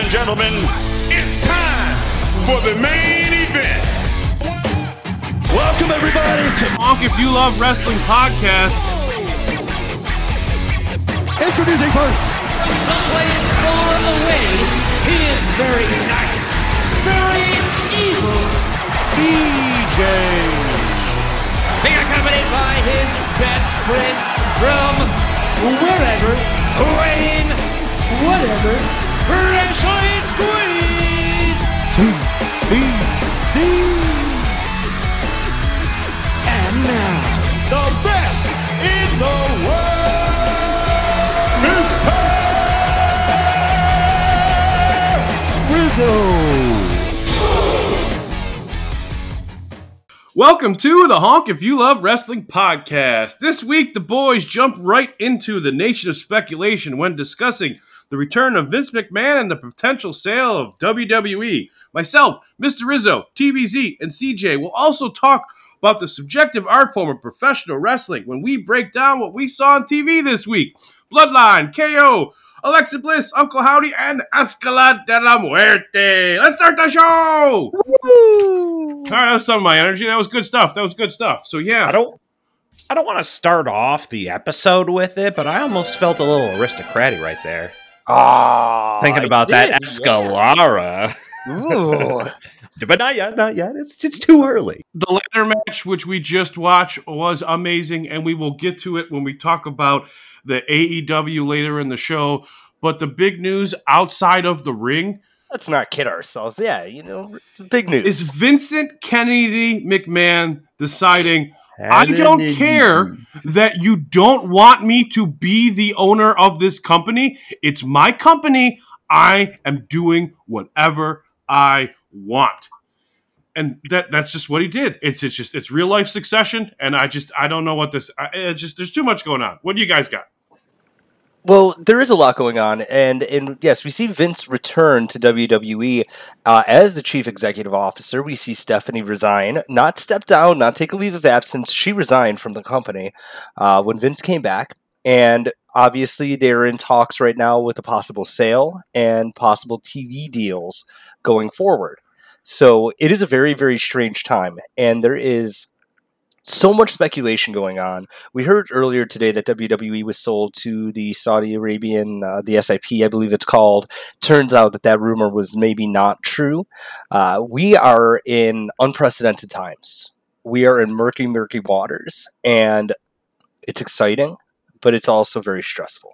and gentlemen, it's time for the main event. Welcome everybody to Honk If You Love Wrestling podcast. introducing first. From someplace far away, he is very nice, very evil. CJ. Being accompanied by his best friend from wherever, when, whatever, Freshly Squeeze. TBZ. And now, The best in the world, Mr. Rizzo. Welcome to the Honk If You Love Wrestling podcast. This week, the boys jump right into the nation of speculation when discussing the return of Vince McMahon and the potential sale of WWE. Myself, Mr. Rizzo, TBZ, and CJ will also talk about the subjective art form of professional wrestling when we break down what we saw on TV this week. Bloodline, KO, Alexa Bliss, Uncle Howdy, and Escalera de la Muerte. Let's start the show! All right, that's some of my energy. That was good stuff. That was good stuff. So yeah, I don't I don't want to start off the episode with it, but I almost felt a little aristocratic right there. Ah. Thinking about that Escalera. Ooh. but not yet, not yet. It's it's too early. the ladder match which we just watched was amazing, and we will get to it when we talk about the AEW later in the show. But the big news outside of the ring Let's not kid ourselves. Yeah, you know, big news. is Vincent Kennedy McMahon deciding. I don't care that you don't want me to be the owner of this company. It's my company. I am doing whatever I want. And that that's just what he did. It's it's just it's real life succession and I just I don't know what this I, it's just there's too much going on. What do you guys got? Well, there is a lot going on, and and yes, we see Vince return to WWE uh, as the chief executive officer. We see Stephanie resign, not step down, not take a leave of absence. She resigned from the company uh, when Vince came back, and obviously they're in talks right now with a possible sale and possible TV deals going forward. So it is a very very strange time, and there is so much speculation going on. We heard earlier today that WWE was sold to the Saudi Arabian, uh, the SIP, I believe it's called. Turns out that that rumor was maybe not true. Uh, we are in unprecedented times. We are in murky, murky waters, and it's exciting, but it's also very stressful.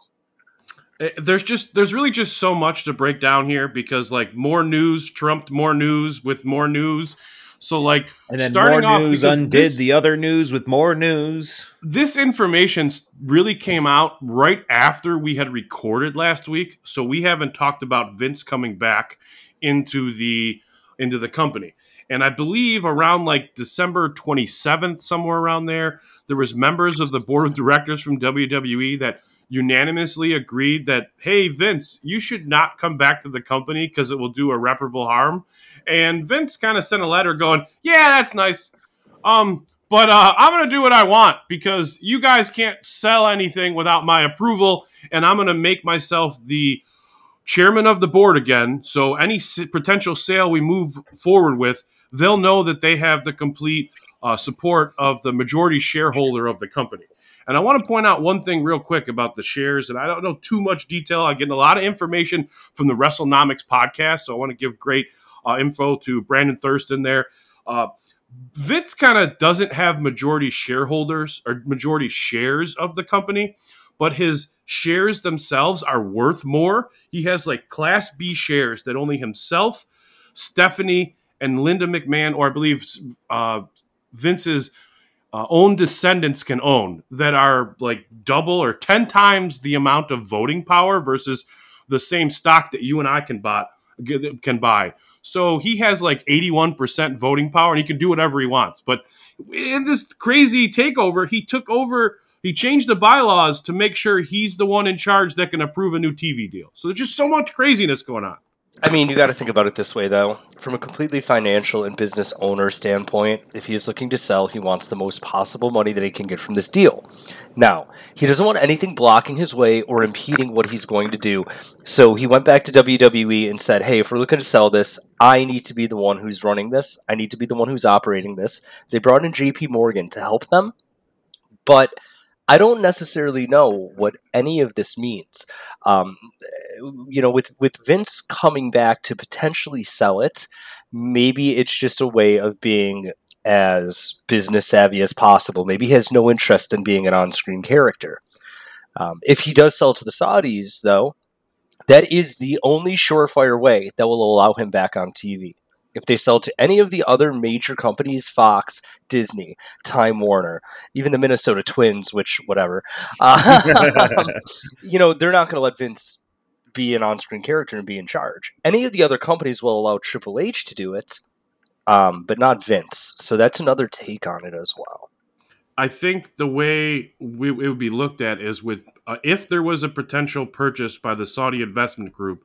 Eh, There's just there's really just so much to break down here because like more news trumped more news with more news. So like And then starting more off news undid this- the other news with more news. this information really came out right after we had recorded last week so we haven't talked about vince coming back into the into the company and i believe around like december 27th somewhere around there there was members of the board of directors from wwe that unanimously agreed that hey vince you should not come back to the company because it will do irreparable harm and vince kind of sent a letter going yeah that's nice um but uh, I'm going to do what I want because you guys can't sell anything without my approval, and I'm going to make myself the chairman of the board again. So any potential sale we move forward with, they'll know that they have the complete uh, support of the majority shareholder of the company. And I want to point out one thing real quick about the shares, and I don't know too much detail. I get a lot of information from the WrestleNomics podcast, so I want to give great uh, info to Brandon Thurston there. Uh, Vince kind of doesn't have majority shareholders or majority shares of the company, but his shares themselves are worth more. He has like Class B shares that only himself, Stephanie, and Linda McMahon, or I believe uh, Vince's uh, own descendants can own that are like double or 10 times the amount of voting power versus the same stock that you and I can can buy. So he has like 81% voting power and he can do whatever he wants. But in this crazy takeover, he took over, he changed the bylaws to make sure he's the one in charge that can approve a new TV deal. So there's just so much craziness going on. I mean, you got to think about it this way, though. From a completely financial and business owner standpoint, if he is looking to sell, he wants the most possible money that he can get from this deal. Now, he doesn't want anything blocking his way or impeding what he's going to do. So he went back to WWE and said, Hey, if we're looking to sell this, I need to be the one who's running this. I need to be the one who's operating this. They brought in JP Morgan to help them. But I don't necessarily know what any of this means. Um, you know, with with Vince coming back to potentially sell it, maybe it's just a way of being as business savvy as possible. Maybe he has no interest in being an on-screen character. Um, if he does sell to the Saudis, though, that is the only surefire way that will allow him back on TV. If they sell to any of the other major companies, Fox, Disney, Time Warner, even the Minnesota Twins, which whatever, uh, you know, they're not going to let Vince be an on-screen character and be in charge. Any of the other companies will allow Triple H to do it, um, but not Vince. So that's another take on it as well. I think the way we, it would be looked at is with uh, if there was a potential purchase by the Saudi investment group,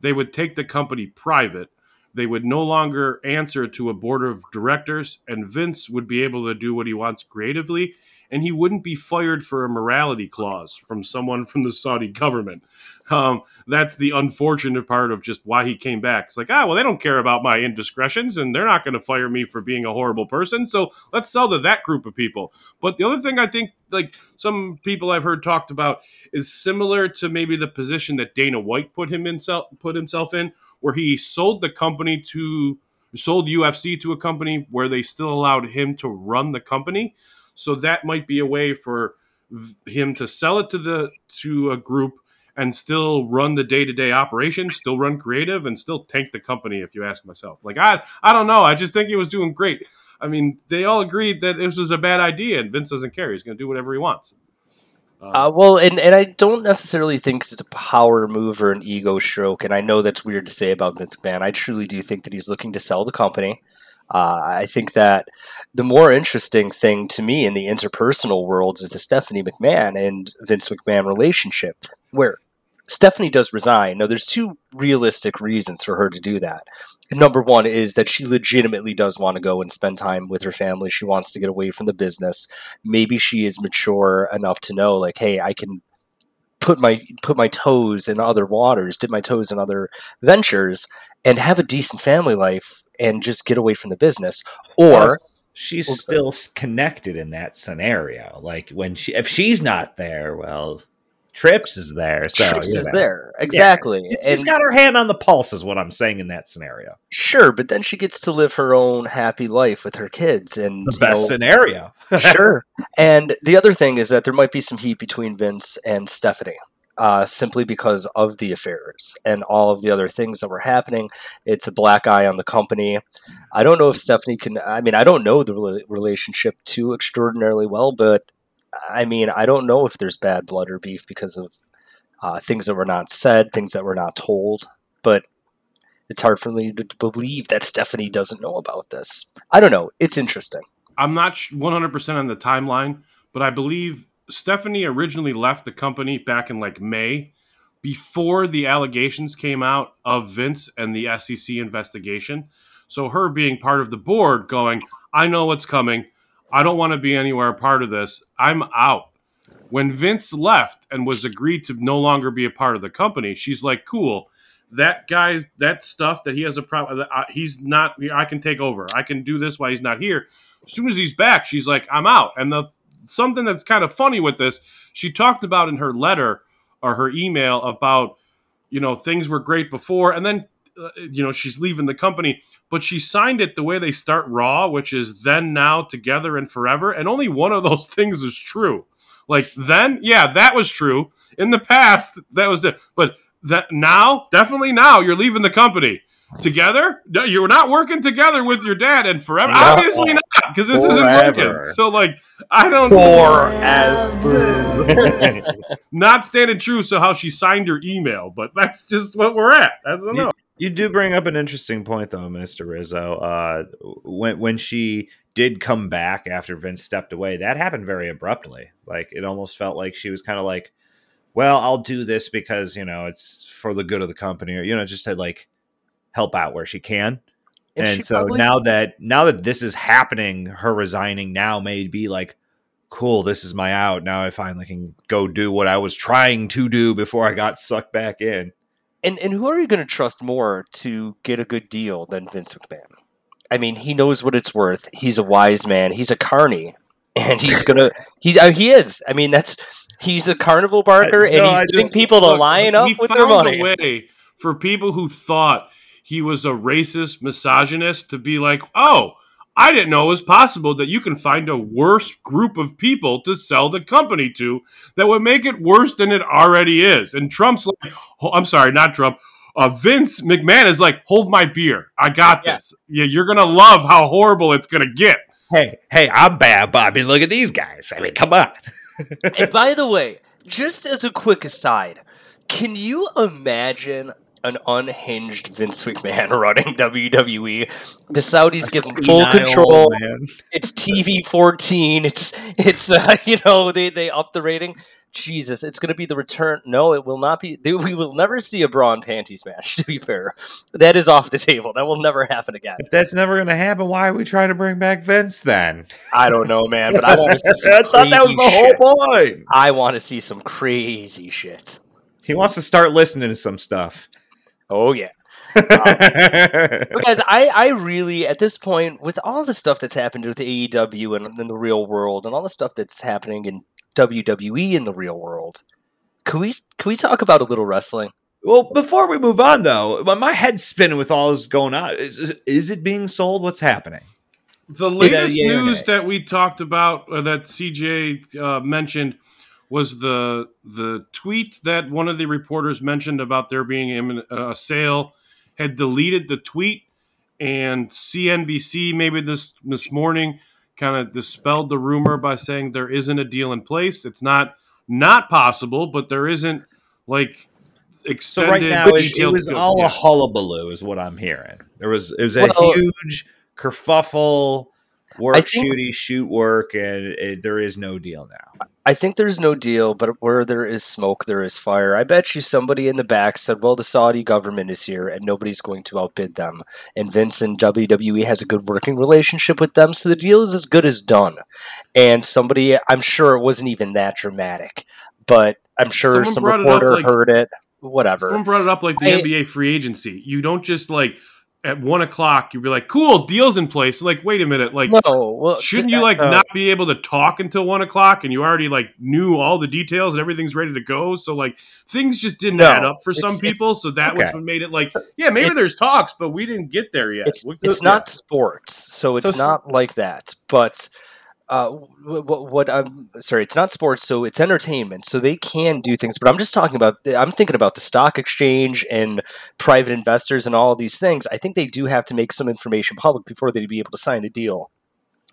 they would take the company private. They would no longer answer to a board of directors, and Vince would be able to do what he wants creatively, and he wouldn't be fired for a morality clause from someone from the Saudi government. Um, that's the unfortunate part of just why he came back. It's like, ah, well, they don't care about my indiscretions, and they're not going to fire me for being a horrible person. So let's sell to that group of people. But the other thing I think, like some people I've heard talked about, is similar to maybe the position that Dana White put him himself put himself in, where he sold the company to sold UFC to a company where they still allowed him to run the company. So that might be a way for him to sell it to the to a group and still run the day-to-day operation, still run creative and still tank the company if you ask myself. Like I I don't know, I just think he was doing great. I mean, they all agreed that this was a bad idea and Vince doesn't care. He's going to do whatever he wants. Uh, well, and, and I don't necessarily think it's a power move or an ego stroke, and I know that's weird to say about Vince McMahon. I truly do think that he's looking to sell the company. Uh, I think that the more interesting thing to me in the interpersonal world is the Stephanie McMahon and Vince McMahon relationship, where Stephanie does resign. Now, there's two realistic reasons for her to do that. Number one is that she legitimately does want to go and spend time with her family. She wants to get away from the business. Maybe she is mature enough to know, like, hey, I can put my put my toes in other waters, dip my toes in other ventures, and have a decent family life and just get away from the business. Or she's still connected in that scenario. Like when she, if she's not there, well, Trips is there. So Trips you is there exactly. She's, she's got her hand on the pulse, is what I'm saying in that scenario. Sure, but then she gets to live her own happy life with her kids and The best know, scenario. sure. And the other thing is that there might be some heat between Vince and Stephanie, uh, simply because of the affairs and all of the other things that were happening. It's a black eye on the company. I don't know if Stephanie can. I mean, I don't know the rela- relationship too extraordinarily well, but I mean, I don't know if there's bad blood or beef because of uh, things that were not said, things that were not told. But it's hard for me to, believe that Stephanie doesn't know about this. I don't know. It's interesting. I'm not 100% on the timeline, but I believe Stephanie originally left the company back in like May before the allegations came out of Vince and the SEC investigation. So her being part of the board going, I know what's coming. I don't want to be anywhere a part of this. I'm out. When Vince left and was agreed to no longer be a part of the company, she's like, cool. That guy, that stuff that he has a problem, he's not, I can take over. I can do this while he's not here as soon as he's back, she's like, I'm out. And the something that's kind of funny with this, she talked about in her letter or her email about, you know, things were great before, and then, uh, Uh, you know, she's leaving the company, but she signed it the way they start Raw, which is then, now, together, and forever. And only one of those things is true. Like then, yeah, that was true. In the past, that was the, but that now, definitely now, you're leaving the company together. No, You're not working together with your dad, and forever. No. Obviously not, because this isn't Forever. working. So, like, I don't Forever. not standing true. So, how she signed her email, but that's just what we're at. That's I know. You do bring up an interesting point, though, Mister Rizzo. Uh, when when she did come back after Vince stepped away, that happened very abruptly. Like it almost felt like she was kind of like, "Well, I'll do this because you know it's for the good of the company," or you know, just to like help out where she can. And And, she so probably- now that now that this is happening, her resigning now may be like, cool, this is my out. Now I finally can go do what I was trying to do before I got sucked back in. And and who are you going to trust more to get a good deal than Vince McMahon? I mean, he knows what it's worth. He's a wise man. He's a carny, and he's gonna he uh, he is. I mean, that's he's a carnival barker, and no, he's I getting just- people to Look, line he up with their money. A way for people who thought he was a racist misogynist to be like, oh, I didn't know it was possible that you can find a worse group of people to sell the company to that would make it worse than it already is. And Trump's like, oh, I'm sorry, not Trump. Uh, Vince McMahon is like, hold my beer. I got Yeah. this. Yeah, you're gonna love how horrible it's gonna get. Hey, hey, I'm bad, but I mean, look at these guys. I mean, come on. and by the way, just as a quick aside, can you imagine an unhinged Vince McMahon running WWE? The Saudis give him full control. man. it's TV fourteen. It's it's uh, you know they they up the rating. Jesus, it's going to be the return. No, it will not be. They, we will never see a bra and panties match. To be fair, that is off the table. That will never happen again. If that's never going to happen, why are we trying to bring back Vince then? I don't know, man, but I want to see some I thought that was the shit. whole point. I want to see some crazy shit. He wants to start listening to some stuff. Oh yeah. But guys, I, I really at this point, with all the stuff that's happened with AEW and in the real world, and all the stuff that's happening in WWE in the real world, can we can we talk about a little wrestling? well, before we move on, though, my- my head's spinning with all this going on. Is, is- is it being sold? What's happening? The latest yeah, yeah, news that we talked about, or that CJ uh, mentioned, was the the tweet that one of the reporters mentioned about there being uh, a sale. Had deleted the tweet, and CNBC maybe this this morning kind of dispelled the rumor by saying there isn't a deal in place. It's not not possible, but there isn't like So extended. right now, it, it detailed- was all yeah. a hullabaloo, is what I'm hearing. There was it was a Well- huge kerfuffle, work think- shooty shoot work, and it, there is no deal now. I think there's no deal, but where there is smoke, there is fire. I bet you somebody in the back said, "Well, the Saudi government is here, and nobody's going to outbid them." And Vince and WWE has a good working relationship with them, so the deal is as good as done. And somebody, I'm sure it wasn't even that dramatic, but I'm sure Someone some brought it up, reporter like- heard it. Whatever. Someone brought it up like the I- NBA free agency. You don't just like at one o'clock you'd be like, "Cool, deals in place." Like, wait a minute, like, no, well, shouldn't you like uh, not be able to talk until one o'clock and you already like knew all the details and everything's ready to go? So like things just didn't No, add up for some people. So that was what made it like, yeah, maybe It- there's talks, but we didn't get there yet. it's it's not sports, so it's s- not like that. But uh, what, what I'm sorry, it's not sports, so it's entertainment. So they can do things. But I'm just talking about. I'm thinking about the stock exchange and private investors and all these things. I think they do have to make some information public before they'd be able to sign a deal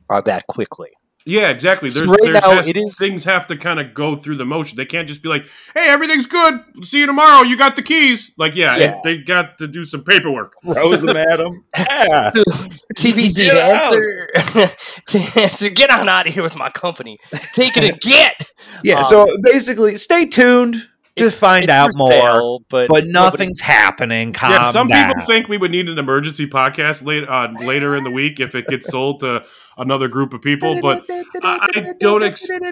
uh, that quickly. Yeah, exactly. So There's, right there's now, has- it is- things have to kind of go through the motion. They can't just be like, "Hey, everything's good. See you tomorrow. You got the keys." Like, yeah, Yeah. they got to do some paperwork. Rose and Adam, yeah. TBZ to answer to answer. Get on out of here with my company. Take it and get. Yeah, Um, so basically, stay tuned to find It's out more. sale, but but nobody- nothing's happening. Calm yeah, some down. people think we would need an emergency podcast late, uh, later in the week if it gets sold to another group of people, but I, I don't expect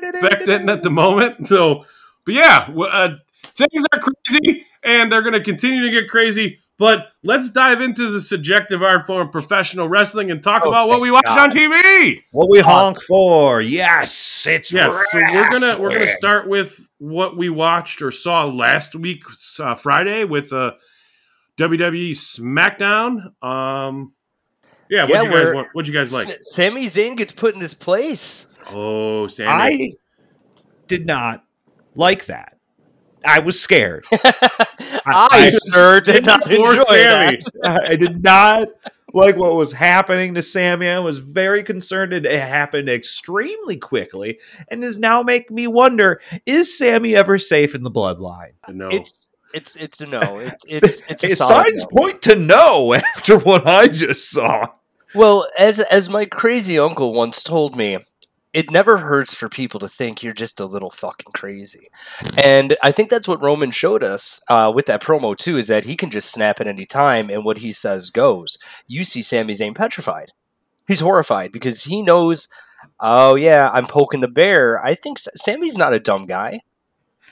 that at the moment. So, but yeah, uh, things are crazy and they're going to continue to get crazy. But let's dive into the subjective art form of professional wrestling and talk Oh, about what we watched God. on TV. What we honk for? Yes, it's Yes, so we're gonna we're gonna start with what we watched or saw last week uh, Friday with uh, WWE SmackDown. Um, yeah, Yeah, what you guys want? What you guys like? S- Sami Zayn gets put in his place. Oh, Sami. I did not like that. I was scared. I, ah, I- sure did not enjoy Sami. that. I did not like what was happening to Sami. I was very concerned. It happened extremely quickly, and is now making me wonder: Is Sami ever safe in the bloodline? no. It's it's it's a no. It's it's it's a His signs no. point to no after what I just saw. Well, as as my crazy uncle once told me, it never hurts for people to think you're just a little fucking crazy. And I think that's what Roman showed us uh, with that promo too, is that he can just snap at any time, and what he says goes. You see Sami Zayn petrified. He's horrified because he knows. Oh yeah, I'm poking the bear. I think Sami's not a dumb guy.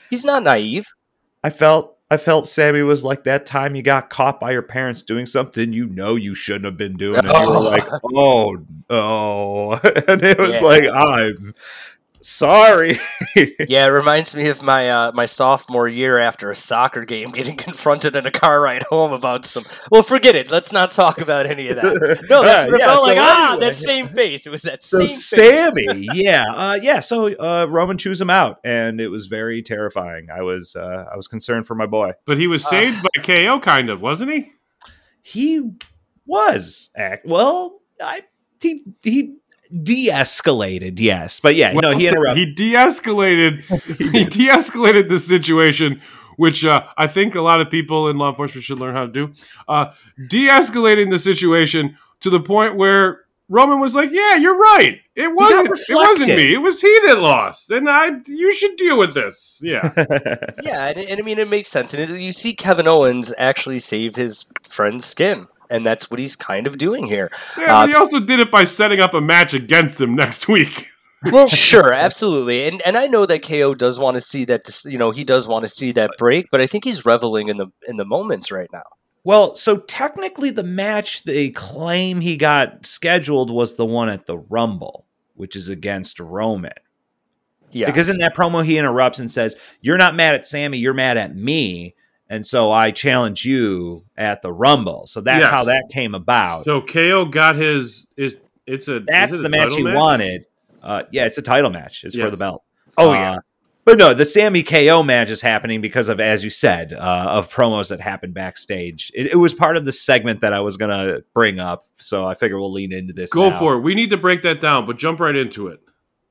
He's not naive. I felt I felt Sami was like that time you got caught by your parents doing something you know you shouldn't have been doing, and you were like, "Oh no!" and it was Yeah. like, "I'm sorry." Yeah, it reminds me of my uh, my sophomore year after a soccer game, getting confronted in a car ride home about some. Well, forget it. Let's not talk about any of that. No, that's Uh, yeah, felt so like. Ah, anyway. that same face. It was that So same face. Sami, yeah, uh, yeah. So uh, Roman chews him out, and it was very terrifying. I was uh, I was concerned for my boy. But he was Uh, saved by KO, kind of, wasn't he? He was act well. I he he de-escalated, yes, but yeah, no, he interrupted. He de-escalated. he de-escalated the situation, which uh, I think a lot of people in law enforcement should learn how to do. Uh, de-escalating the situation to the point where Roman was like, "Yeah, you're right. It wasn't. It wasn't me. It was he that lost, and I. You should deal with this. Yeah." Yeah, and, and I mean it makes sense. And it, you see Kevin Owens actually save his friend's skin, and that's what he's kind of doing here. Yeah, Uh, but he also did it by setting up a match against him next week. Well, sure, absolutely, and and I know that KO does want to see that. You know, he does want to see that break, but I think he's reveling in the in the moments right now. Well, so technically, the match they claim he got scheduled was the one at the Rumble, which is against Roman. Yeah, Because in that promo, he interrupts and says, You're not mad at Sami, you're mad at me. And so I challenge you at the Rumble. So that's Yes. how that came about. So KO got his. Is it's a. that's is it a the match title he wanted. Uh, yeah, it's a title match. It's for the belt. Oh, Uh, yeah. But no, the Sami KO match is happening because of, as you said, uh, of promos that happened backstage. It, it was part of the segment that I was going to bring up. So I figure we'll lean into this. Go now. for it. We need to break that down, but jump right into it.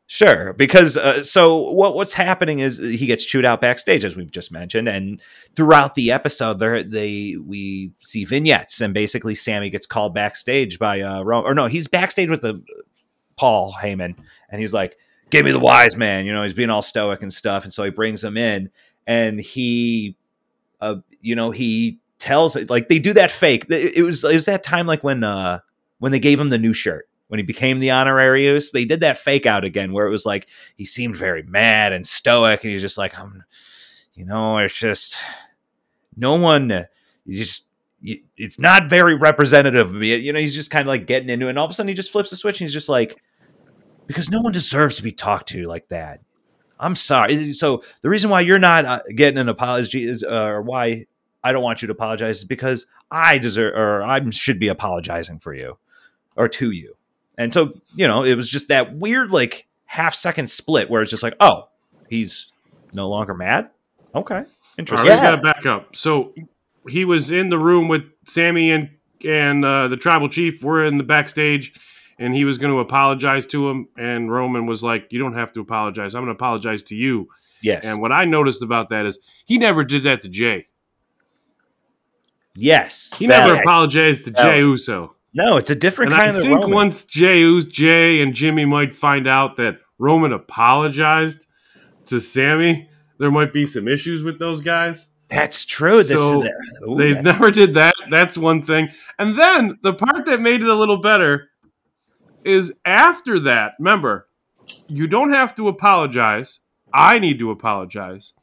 Sure, because uh, so what what's happening is he gets chewed out backstage, as we've just mentioned, and throughout the episode, there they we see vignettes, and basically Sami gets called backstage by uh, Ro- or no, he's backstage with the Paul Heyman, and he's like, "Give me the wise man," you know, he's being all stoic and stuff, and so he brings him in, and he, uh, you know, he tells like they do that fake. It was it was that time like when uh when they gave him the new shirt when he became the Honorary Uce, they did that fake out again where it was like he seemed very mad and stoic, and he's just like, I'm, you know, it's just no one, just. It's not very representative of me. You know, he's just kind of like getting into it. And all of a sudden, he just flips the switch and he's just like, because no one deserves to be talked to like that. I'm sorry. So, the reason why you're not uh, getting an apology is, uh, or why I don't want you to apologize is because I deserve, or I should be apologizing for you or to you. And so, you know, it was just that weird, like half second split where it's just like, oh, he's no longer mad. Okay, interesting. right, Yeah. gotta back up. So he was in the room with Sami and and uh, the tribal chief. We're in the backstage, and he was going to apologize to him. And Roman was like, "You don't have to apologize. I'm going to apologize to you." Yes, And what I noticed about that is he never did that to Jey. yes. He That- never apologized to No. Jey Uso. No, it's a different And I kind of think Roman. once Jey Jey and Jimmy might find out that Roman apologized to Sami, there might be some issues with those guys. That's true. This So, is Ooh, They that- never did that. That's one thing. And then the part that made it a little better is after that, remember, you don't have to apologize. I need to apologize.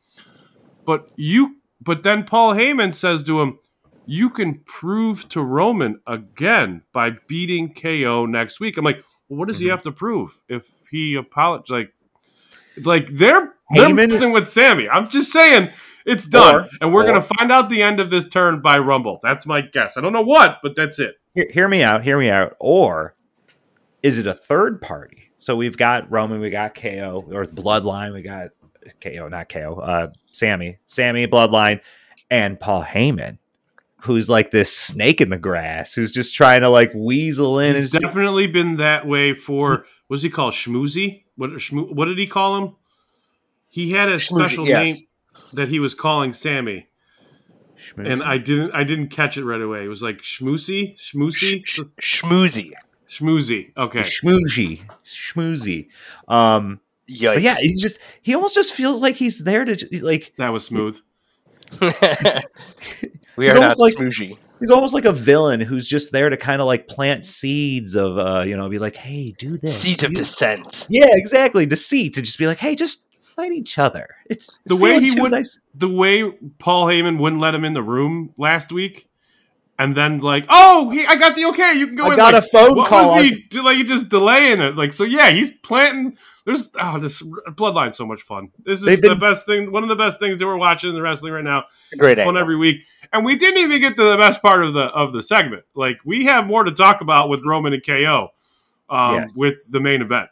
But you but then Paul Heyman says to him, you can prove to Roman again by beating KO next week. I'm like, well, what does he Mhm. have to prove if he apologizes? Like, like they're they're messing with Sami. I'm just saying it's done, Or- and we're or- gonna find out the end of this turn by Rumble. That's my guess. I don't know what, but that's it. hear, hear me out. Hear me out. Or is it a third party? So we've got Roman, we got KO, or Bloodline, we got KO, not KO, uh, Sami, Sami, Bloodline, and Paul Heyman, who's like this snake in the grass, who's just trying to like weasel in. He's and definitely been that way for what's he called? Schmoozy? What Schmoo- what did he call him? He had a Schmoozy, special yes. name that he was calling Sami. and I didn't I didn't catch it right away. It was like schmoosey, schmoosey, Sh- sh- schmoozy. Schmoozy. Okay. schmoozy, schmoozy. Um, Yikes. yeah, he's just he almost just feels like he's there to like That was smooth. we He's are not almost like- smooshy. he's almost like a villain who's just there to kind of like plant seeds of uh you know be like hey do this Seeds of dissent. yeah exactly deceit to just be like hey just fight each other it's, it's The way he too would- nice. The way Paul Heyman wouldn't let him in the room last week, and then like, oh, he, I got the okay. You can go I in. got like, a phone what call. was he do- like? Just delaying it. Like, so yeah, he's planting. There's oh, this bloodline's so much fun. This is They've the been- best thing. One of the best things that we're watching in the wrestling right now. Great It's fun every week, and we didn't even get to the best part of the of the segment. Like, we have more to talk about with Roman and KO, um, Yes. with the main event.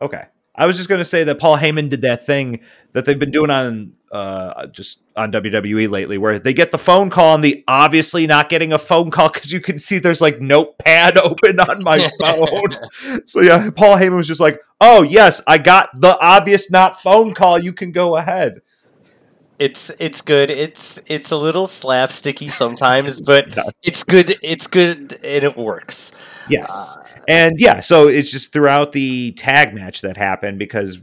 Okay. I was just going to say that Paul Heyman did that thing that they've been doing on uh, just on WWE lately, where they get the phone call and the obviously not getting a phone call because you can see there's like notepad open on my phone. so yeah, Paul Heyman was just like, "Oh yes, I got the obvious not phone call. You can go ahead." It's it's good. It's it's a little slapsticky sometimes, but it's good. It's good and it works. Yes. Uh, and yeah, so it's just throughout the tag match that happened because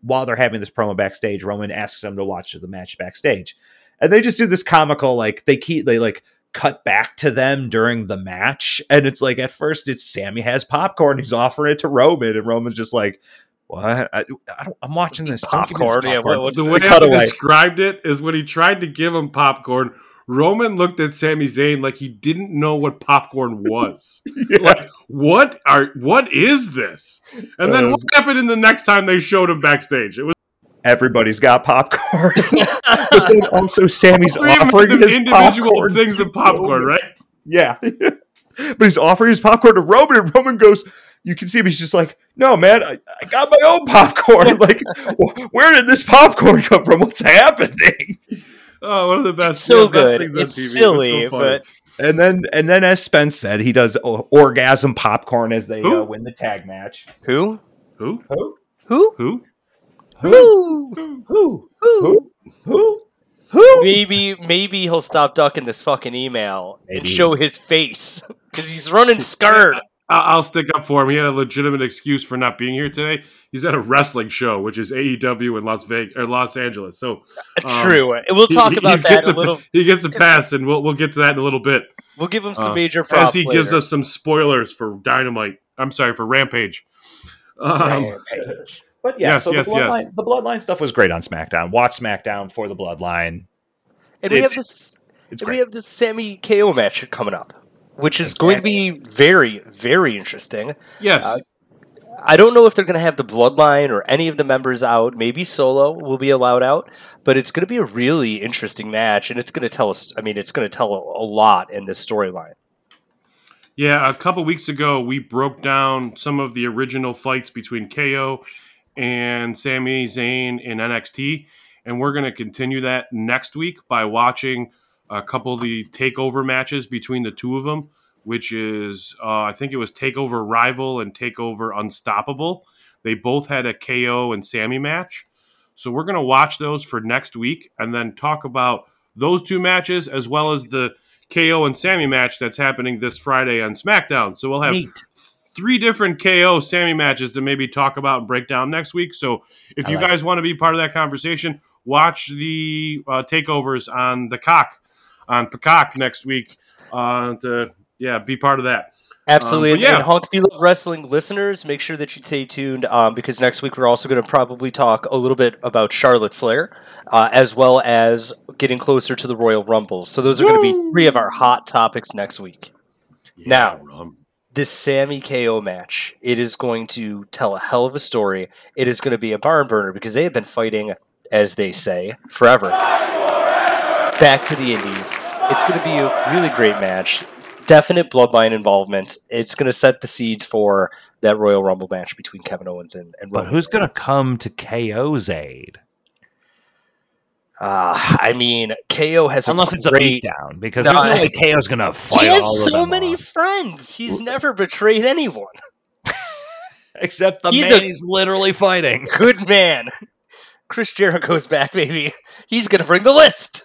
while they're having this promo backstage, Roman asks them to watch the match backstage. And they just do this comical, like, they keep, they like cut back to them during the match. And it's like, at first, it's Sami has popcorn. He's offering it to Roman. And Roman's just like, what? I, I don't, I'm watching this Don't give me this Popcorn, yeah, what- what's The way the I cutaway. described it is when he tried to give him popcorn, Roman looked at Sami Zayn like he didn't know what popcorn was. Yeah. Like, what are what is this? And then Uh, what happened in the next time they showed him backstage? It was Everybody's got popcorn. but then also, Sami's three of them offering his individual popcorn. things of popcorn, right? Yeah. but he's offering his popcorn to Roman, and Roman goes, You can see him, he's just like, No, man, I, I got my own popcorn. like, wh- where did this popcorn come from? What's happening? Oh, one of the best, so yeah, best good. things on It's TV. It was so silly, but And then, and then, as Spence said, he does orgasm popcorn as they uh, win the tag match. who? who? Who? Who? Who? Who? Who? Who? Who? Who? Who? Maybe maybe he'll stop ducking this fucking email and show his face because he's running scared. I- I'll stick up for him. He had a legitimate excuse for not being here today. He's at a wrestling show, which is AEW in Las Vegas or Los Angeles. So um, True. We'll talk he- about he that gets a little. He gets a pass, and we'll we'll get to that in a little bit. We'll give him some uh, major props As he gives us some spoilers for Dynamite. I'm sorry for Rampage. Um, Rampage. But yeah, Yes, so yes, the, yes. bloodline, the bloodline stuff was great on SmackDown. Watch SmackDown for the bloodline. And we have this. It's And we have this Sami KO match coming up, which is going to be very, very interesting. yes, Uh, I don't know if they're going to have the bloodline or any of the members out. Maybe Solo will be allowed out, but it's going to be a really interesting match, and it's going to tell us. I mean, it's going to tell a, a lot in this storyline. yeah. A couple weeks ago, we broke down some of the original fights between KO and Sami Zayn in NXT, and we're going to continue that next week by watching a couple of the takeover matches between the two of them, which is uh, I think it was Takeover Rival and Takeover Unstoppable. They both had a KO and Sami match, so we're going to watch those for next week and then talk about those two matches as well as the KO and Sami match that's happening this Friday on SmackDown. So we'll have Neat. Three different KO Sami matches to maybe talk about and break down next week. So if I you like guys want to be part of that conversation, watch the uh, takeovers on the cock on Peacock next week uh, to yeah be part of that. Absolutely. Um, yeah. and Honk, if you love wrestling listeners, make sure that you stay tuned um, because next week we're also going to probably talk a little bit about Charlotte Flair, uh, as well as getting closer to the Royal Rumbles. So those are going to be three of our hot topics next week. Now- um, This Sami KO match, it is going to tell a hell of a story. It is going to be a barn burner because they have been fighting, as they say, forever. Back to the Indies. It's going to be a really great match. Definite bloodline involvement. It's going to set the seeds for that Royal Rumble match between Kevin Owens and, and But Roman who's going to come to KO's aid? Uh, I mean, KO has Unless a it's a beatdown, because No, there's no I- way KO's going to fight He all has of so them many off. friends. He's never betrayed anyone. Except the He's man a- he's literally fighting. Good man. Chris Jericho's back, baby. He's going to bring the list.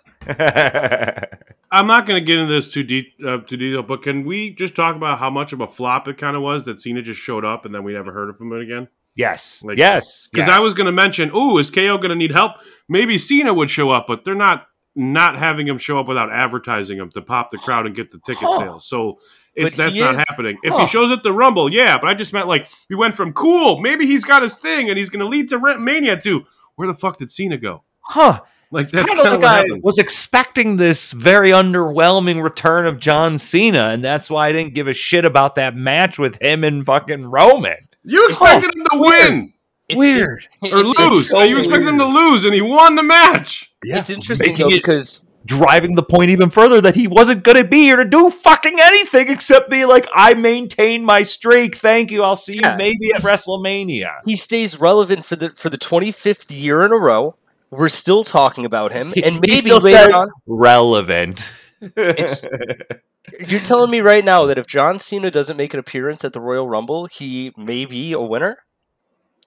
I'm not going to get into this too deep, uh, too detail, but can we just talk about how much of a flop it kind of was that Cena just showed up and then we never heard of him again? Yes. Like- yes. Because yes. I was going to mention, ooh, is KO going to need help? Maybe Cena would show up, but they're not not having him show up without advertising him to pop the crowd and get the ticket Huh. sales. So it's But that's not is- happening. If he shows at the Rumble, yeah, but I just meant like we went from cool, maybe he's got his thing and he's going to lead to WrestleMania to where the fuck did Cena go? Huh. Like that's kind of kind of like I happened. was expecting this very underwhelming return of John Cena, and that's why I didn't give a shit about that match with him and fucking Roman. You expected him to win It's- Weird. it- or it's- lose. it's so you expected him to lose, and he won the match. It's interesting though it- because driving the point even further that he wasn't going to be here to do fucking anything except be like, I maintain my streak. Thank you. I'll see Yeah. you maybe at WrestleMania. he stays relevant for the for the 25th year in a row. We're still talking about him, and He maybe still later says on, relevant. It's- you're telling me right now that if John Cena doesn't make an appearance at the Royal Rumble, he may be a winner.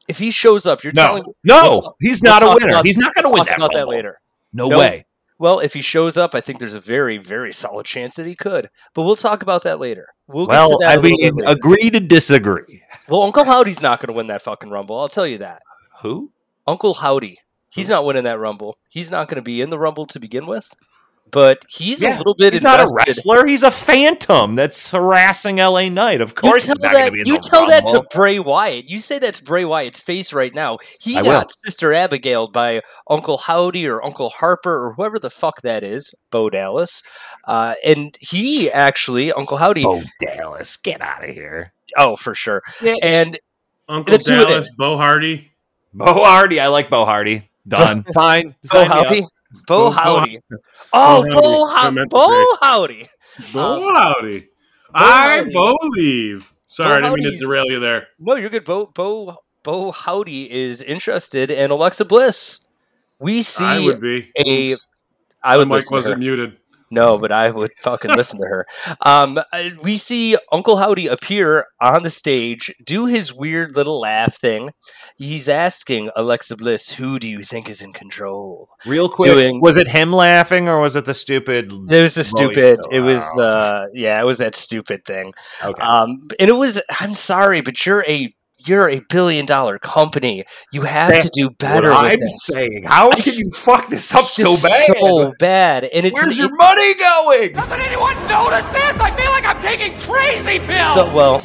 If he shows up, you're telling no, We'll no, he's not a winner. about- he's not going to we'll win talk that. about that later. No, No. way. Well, if he shows up, I think there's a very, very solid chance that he could. But we'll talk about that later. We'll get Well, to that I mean, agree to disagree. well, Uncle Howdy's not going to win that fucking Rumble. I'll tell you that. Who? Uncle Howdy, he's not winning that Rumble. He's not going to be in the Rumble to begin with. But he's a little bit He's not a wrestler. He's a phantom that's harassing LA Knight. Of You course, tell he's not going that, to be in you the tell that to Bray Wyatt. You say that's Bray Wyatt's face right now. He I got Sister Abigail by Uncle Howdy or Uncle Harper or whoever the fuck that is, Bo Dallas. Uh, and he actually, Uncle Howdy, oh, Oh, Dallas, get out of here. Oh, for sure. And Uncle That's who it Dallas. Bo Hardy. Bo Hardy, I like Bo Hardy. Done. Fine. Bo Sign me up. Howdy, Bo Bo- Howdy. Oh, Bo Bo, Howdy. I How- meant to Bo Howdy. Bo um, Howdy. I believe. Sorry, I didn't mean to derail you there. No, you're good. Bo Bo Bo Howdy is interested in Alexa Bliss. We see. I would be. a- Oops. I would My mic listen to her. wasn't muted. No, but I would fucking listen to her. Um, we see Uncle Howdy appear on the stage, do his weird little laugh thing. He's asking Alexa Bliss, "Who do you think is in control?" Real quick, Doing- was it him laughing or was it the stupid? It was the stupid. oh, It was the uh, yeah, it was that stupid thing. Okay. Um, and it was. I'm sorry, but you're a you're a billion dollar company. You have to do better. what with I'm this. saying. How can s- you fuck this up so bad? So bad, and it's Where's your money going? Doesn't anyone notice this? I feel like I'm taking crazy pills. so well.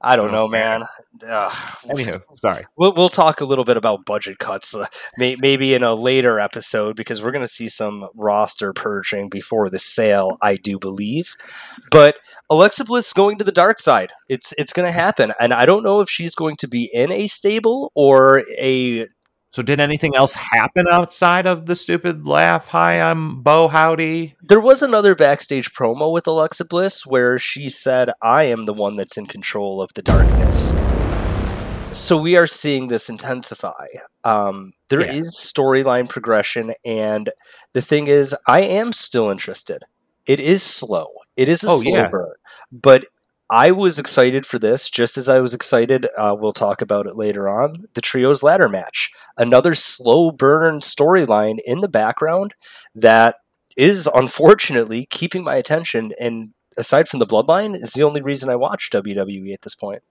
I don't know, man. Ugh. Anywho, sorry. We'll, we'll talk a little bit about budget cuts, uh, may, maybe in a later episode, because we're going to see some roster purging before the sale, I do believe. But Alexa Bliss going to the dark side. It's it's going to happen, and I don't know if she's going to be in a stable or a. So, did anything else happen outside of the stupid laugh? Hi, I'm Bo Howdy. There was another backstage promo with Alexa Bliss where she said, "I am the one that's in control of the darkness." So we are seeing this intensify. Um, there Yeah. is storyline progression, and the thing is, I am still interested. It is slow. It is a Oh, slow yeah. burn, but I was excited for this, just as I was excited. Uh, we'll talk about it later on. The trios ladder match, another slow burn storyline in the background that is unfortunately keeping my attention. And aside from the bloodline, is the only reason I watch WWE at this point.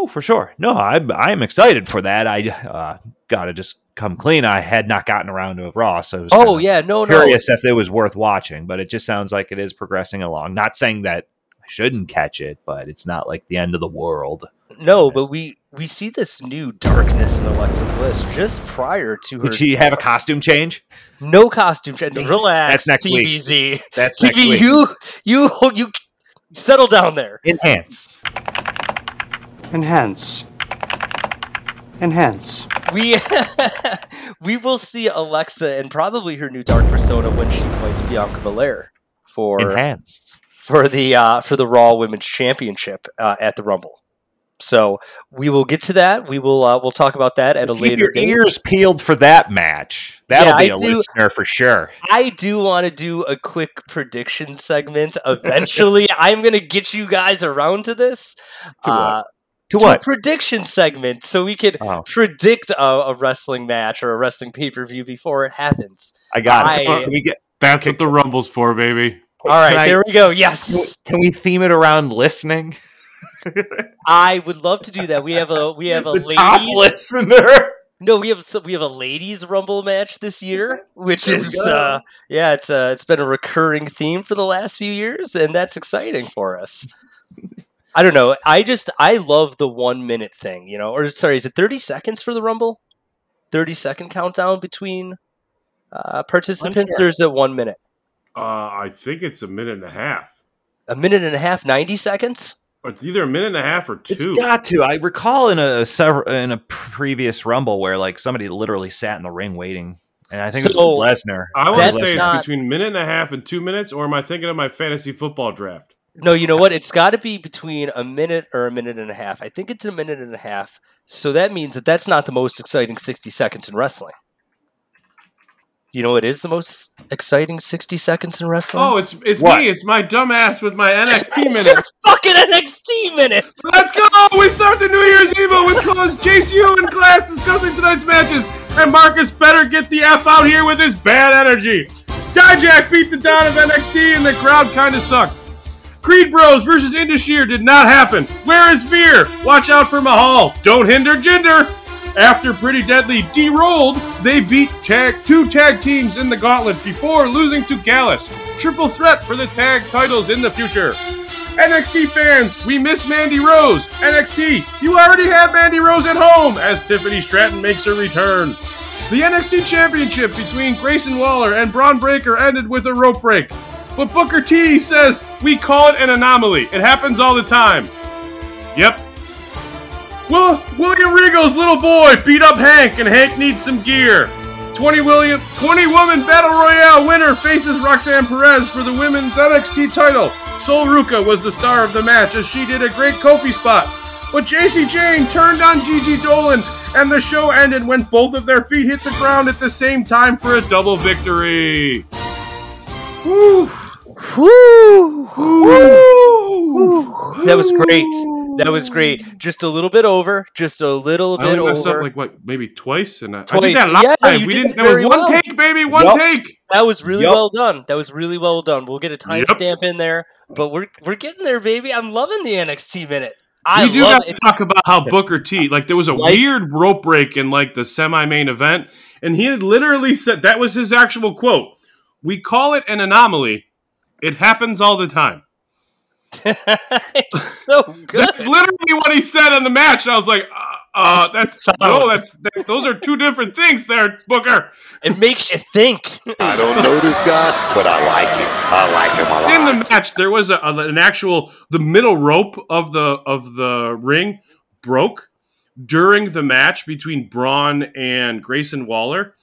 Oh, for sure. No, I'm I'm excited for that. I uh, gotta just come clean. I had not gotten around to Raw, so I was Oh yeah, no, no, curious if it was worth watching. But it just sounds like it is progressing along. Not saying that I shouldn't catch it, but it's not like the end of the world. no. But we we see this new darkness in Alexa Bliss just prior to her. Would she have a costume change? no costume change? Relax, That's next week. TBZ. That's next TV, week. you you you settle down there. Enhance. Enhance. Enhance. We we will see Alexa and probably her new dark persona when she fights Bianca Belair for Enhanced. for the uh, for the Raw Women's Championship uh, at the Rumble. So we will get to that. We will uh, we'll talk about that at a Keep later your date. ears peeled for that match. That'll Yeah, be I a do- listener for sure. I do want to do a quick prediction segment. Eventually, I'm going to get you guys around to this. To what? Uh, To to what? a prediction segment so we could Oh. predict a, a wrestling match or a wrestling pay per view before it happens. I got I- it. Can we get That's what the Rumble's for, baby. All right, Can I- there we go. Yes, Can we theme it around listening? I would love to do that. We have a we have a the top listener. No, we have we have a ladies rumble match this year, which There is uh yeah, it's uh it's been a recurring theme for the last few years and that's exciting for us. I don't know. I just I love the 1 minute thing, you know. Or sorry, is it 30 seconds for the rumble? 30 second countdown between uh participants Unsure. or is it 1 minute? Uh, I think it's a minute and a half. A minute and a half, 90 seconds? It's either a minute and a half or two. It's got to. I recall in a several in a previous Rumble where like somebody literally sat in the ring waiting, and I think it So- was Lesnar. I want That's to say it's not- between minute and a half and two minutes, or am I thinking of my fantasy football draft? No, you know what? It's got to be between a minute or a minute and a half. I think it's a minute and a half. So that means that that's not the most exciting 60 seconds in wrestling. You know, it is the most exciting 60 seconds in wrestling. Oh, it's it's What? me. It's my dumb ass with my NXT It's minute. your fucking NXT minutes. Let's go! We start the New Year's Evil with Close JCU and Class discussing tonight's matches, and Marcus better get the F out here with his bad energy. Dijak beat the Don of NXT, and the crowd kind of sucks. Creed Bros versus Indus Sher did not happen. Where is Veer? Watch out for Mahal. Don't hinder Jinder. After Pretty Deadly de-rolled, they beat tag two tag teams in the gauntlet before losing to Gallus. Triple threat for the tag titles in the future. NXT fans, we miss Mandy Rose. NXT, you already have Mandy Rose at home as Tiffany Stratton makes her return. The NXT Championship between Grayson Waller and Bron Breakker ended with a rope break. But Booker T says we call it an anomaly. It happens all the time. Yep. Well, William Regal's little boy beat up Hank, and Hank needs some gear. 20 William 20 woman battle royale winner faces Roxanne Perez for the women's NXT title. Sol Ruca was the star of the match as she did a great Kofi spot. But Jacy Jayne turned on Gigi Dolin and the show ended when both of their feet hit the ground at the same time for a double victory. Woo! Woo! That was great. That was great. Just a little bit over. Just a little I bit messed over. up like what, maybe twice, and I, I did that live. Yeah, no, you we did didn't. that very was one well. take, baby, one Yup. take. That was really Yup. well done. That was really well done. We'll get a Yep. timestamp in there, but we're we're getting there, baby. I'm loving the NXT minute. I we do love have to it. talk about how Booker T, like there was a Like- weird rope break in like the semi-main event, and he had literally said that was his actual quote. We call it an anomaly. It happens all the time. it's so good. That's literally what he said in the match. I was like, uh, uh that's no, that's that, those are two different things, there, Booker. It makes you think. I don't know this guy, but I like him. I like him a lot. in the match there was a, a- an actual the middle rope of the of the ring broke during the match between Bron and Grayson Waller.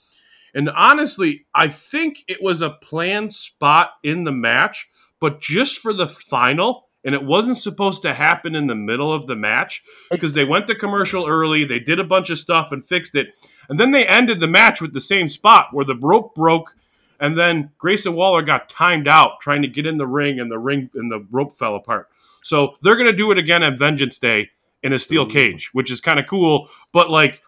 And honestly, I think it was a planned spot in the match, but just for the final, and it wasn't supposed to happen in the middle of the match because they went to commercial early, they did a bunch of stuff and fixed it. And then they ended the match with the same spot where the rope broke and then Grayson Waller got timed out trying to get in the ring, and the ring and the rope fell apart. So they're gonna do it again on Vengeance Day in a steel cage, which is kind of cool. But like,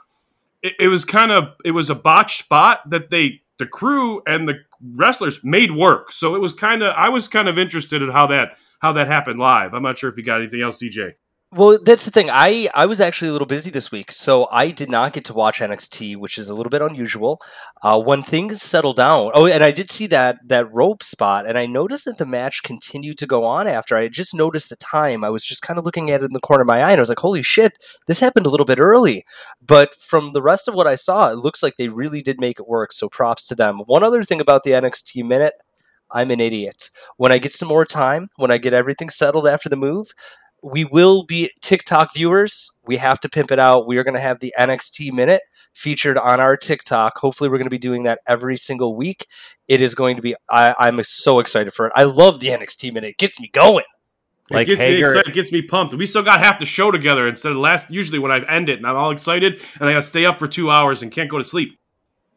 it, it was kind of it was a botched spot that they the crew and the wrestlers made work. So it was kind of I was kind of interested in how that how that happened live. I'm not sure if you got anything else, CJ. Well, that's the thing. I I was actually a little busy this week, so I did not get to watch NXT, which is a little bit unusual. Uh, when things settle down, oh, and I did see that that rope spot, and I noticed that the match continued to go on after. I just noticed the time. I was just kind of looking at it in the corner of my eye, and I was like, "Holy shit, this happened a little bit early." But from the rest of what I saw, it looks like they really did make it work. So props to them. One other thing about the NXT minute. I'm an idiot. When I get some more time, when I get everything settled after the move, we will be TikTok viewers. We have to pimp it out. We are going to have the NXT minute featured on our TikTok. Hopefully, we're going to be doing that every single week. It is going to be. I, I'm so excited for it. I love the NXT minute. It gets me going. Like it gets me Hager- excited, gets me pumped. We still got half the show together instead of last. Usually when I end it and I'm all excited and I got to stay up for two hours and can't go to sleep.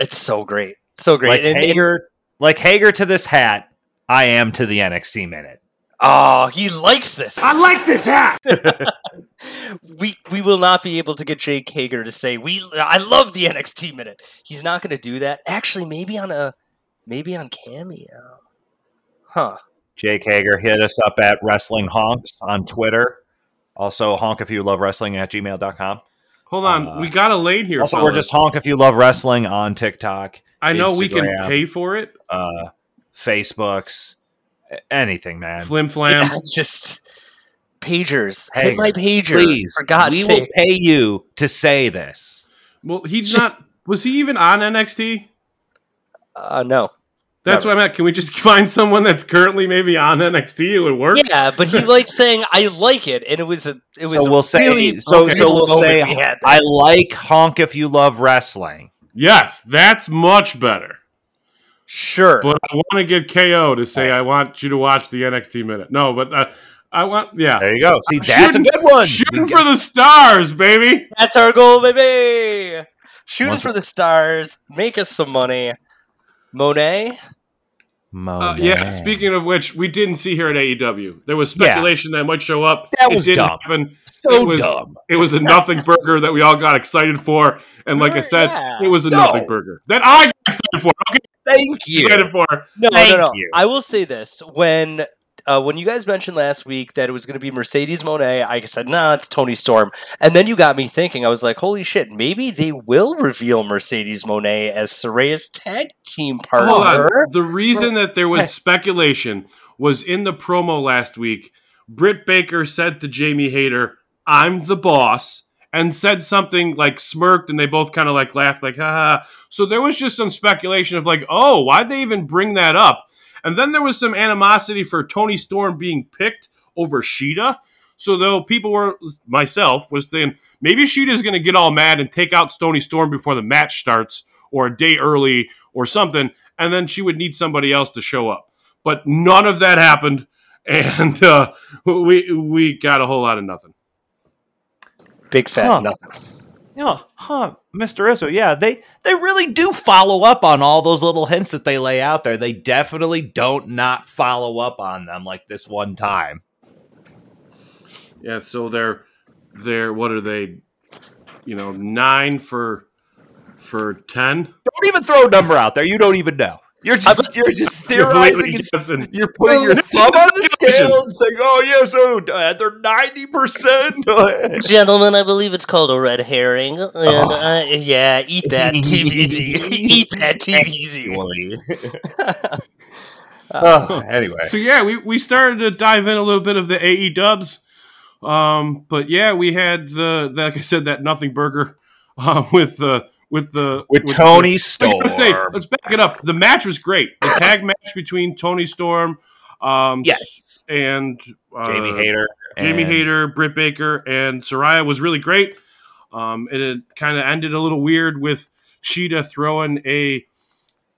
It's so great, so great. like And- and- Hager, like Hager to this hat. I am to the NXT minute. Oh, he likes this. I like this hat. we we will not be able to get Jake Hager to say we. I love the NXT minute. He's not going to do that. Actually, maybe on a maybe on Cameo. Huh. Jake Hager, hit us up at Wrestling Honks on Twitter. Also, honk if you love wrestling at gmail.com. Hold on, Uh, we got a lane here. Also, we're just honk if you love wrestling on TikTok, I know we can pay for it. uh, Facebooks, a- anything, man. Flim flam. Yeah, just pagers. Hey, Hit my pager. Please, for God's we sake. will pay you to say this. Well, he's not. Was he even on NXT? Uh, no. That's Never. what I meant. Can we just find someone that's currently maybe on NXT? It would work. Yeah, but he liked saying I like it, and it was a it was. So we'll say, really so okay. so we'll say, we. I like honk if you love wrestling. Yes, that's much better. Sure. But I want to get KO to say I want you to watch the NXT minute. No, but uh, I want yeah. There you go. See, I'm that's a good one. Shooting We for the stars, baby. That's our goal, baby. Shooting Once- for the stars. Make us some money. Monet. Uh, yeah. Speaking of which, we didn't see here at AEW. There was Yeah. speculation that might show up. That It was didn't dumb. happen. so it was- dumb. It was a nothing burger that we all got excited for, and like I said, Yeah. it was a No. nothing burger that I got excited for. Okay, Thank you. excited for. No, Thank no, no. you. I will say this: when uh, when you guys mentioned last week that it was going to be Mercedes Monet, I said, "Nah, it's Toni Storm." And then you got me thinking. I was like, "Holy shit! Maybe they will reveal Mercedes Monet as Saraya's tag team Hold on. partner." The reason that there was speculation was in the promo last week. Britt Baker said to Jamie Hayter, "I'm the boss." And said something like smirked, and they both kind of like laughed, like, ha. So there was just some speculation of like, oh, why'd they even bring that up? And then there was some animosity for Toni Storm being picked over Shida. So though people were, myself was thinking maybe Shida's going to get all mad and take out Toni Storm before the match starts, or a day early, or something, and then she would need somebody else to show up. But none of that happened, and uh, we we got a whole lot of nothing. Big fat Huh. nothing. Yeah, huh, Mr. Izzo. Yeah, they they really do follow up on all those little hints that they lay out there. They definitely don't not follow up on them like this one time. Yeah, so they're they're what are they? You know, nine for for ten. Don't even throw a number out there. You don't even know. You're just you're just theorizing. Completely and guessing. You're putting your thumb on the scale and saying, "Oh yes, oh uh, they're ninety percent." Gentlemen, I believe it's called a red herring. And, Oh. uh, yeah, eat that TVZ. eat that TVZ. oh, anyway, So yeah, we, we started to dive in a little bit of the AE dubs. Um, but yeah, we had the like I said that nothing burger uh, with the with the with the- Toni I Storm. say, let's back it up. The match was great. The tag match between Toni Storm, um, Yes. and uh, Jamie Hayter, Jamie and- Hayter, Britt Baker, and Saraya was really great. Um, and it kind of ended a little weird with Shida throwing a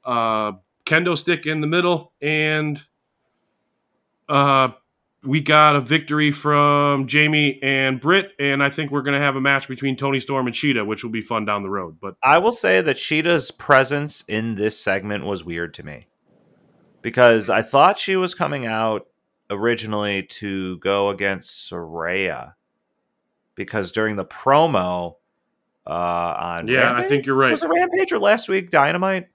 uh, kendo stick in the middle, and uh, we got a victory from Jamie and Britt. And I think we're going to have a match between Toni Storm and Shida, which will be fun down the road. But I will say that Shida's presence in this segment was weird to me because I thought she was coming out originally to go against Saraya because during the promo uh, on yeah, I think you're right. was it Rampage or last week Dynamite?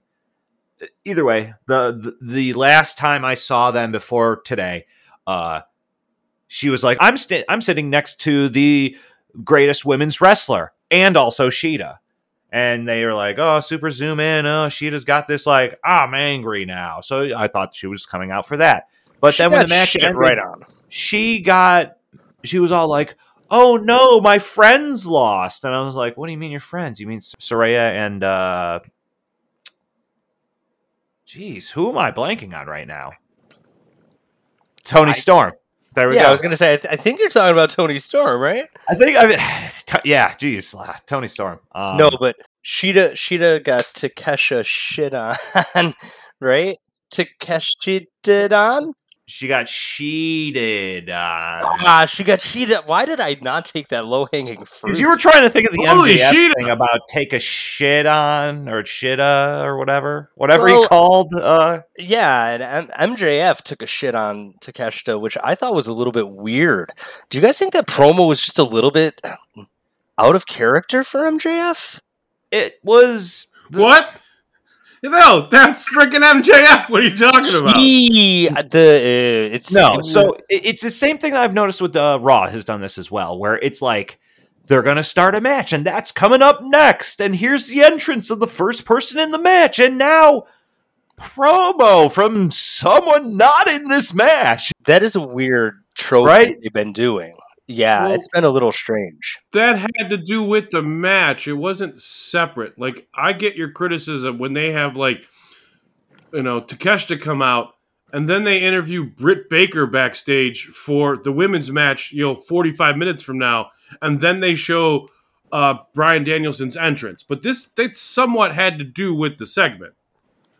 Either way, the, the the last time I saw them before today, uh, she was like, "I'm sti- I'm sitting next to the greatest women's wrestler and also Shida," and they were like, "Oh, super zoom in. Oh, Shida's got this like I'm angry now." So I thought she was coming out for that. But She then when the match ended, right on. she got she was all like oh no my friends lost and i was like what do you mean your friends you mean saraya and uh jeez who am i blanking on right now toni I- storm there we Yeah, go I was gonna say. I, th- I think you're talking about Toni Storm, right? i think i t- yeah jeez ah, toni storm um, no, but Shida Shida got Takesha shit on, right? Takeshi did on. She got cheated on Ah, she got cheated. Why did I not take that low hanging fruit? because you were trying to think of the Holy MJF shit. thing about take a shit on or shitta or whatever, whatever he called. Uh, Yeah, and M- MJF took a shit on Takeshita, which I thought was a little bit weird. Do you guys think that promo was just a little bit out of character for MJF? it was the- what? No, that's freaking MJF. What are you talking about? He, the uh, it's No, it so was- it- it's the same thing that I've noticed with uh, Raw has done this as well, where it's like they're going to start a match and that's coming up next, and here's the entrance of the first person in the match, and now promo from someone not in this match. that is a weird trope Right? that they've been doing. Yeah, Well- it's been a little strange. That had to do with the match. It wasn't separate. Like I get your criticism when they have like, you know, Takeshita come out and then they interview Britt Baker backstage for the women's match. You know, forty five minutes from now, and then they show uh, Bryan Danielson's entrance. But this they somewhat had to do with the segment.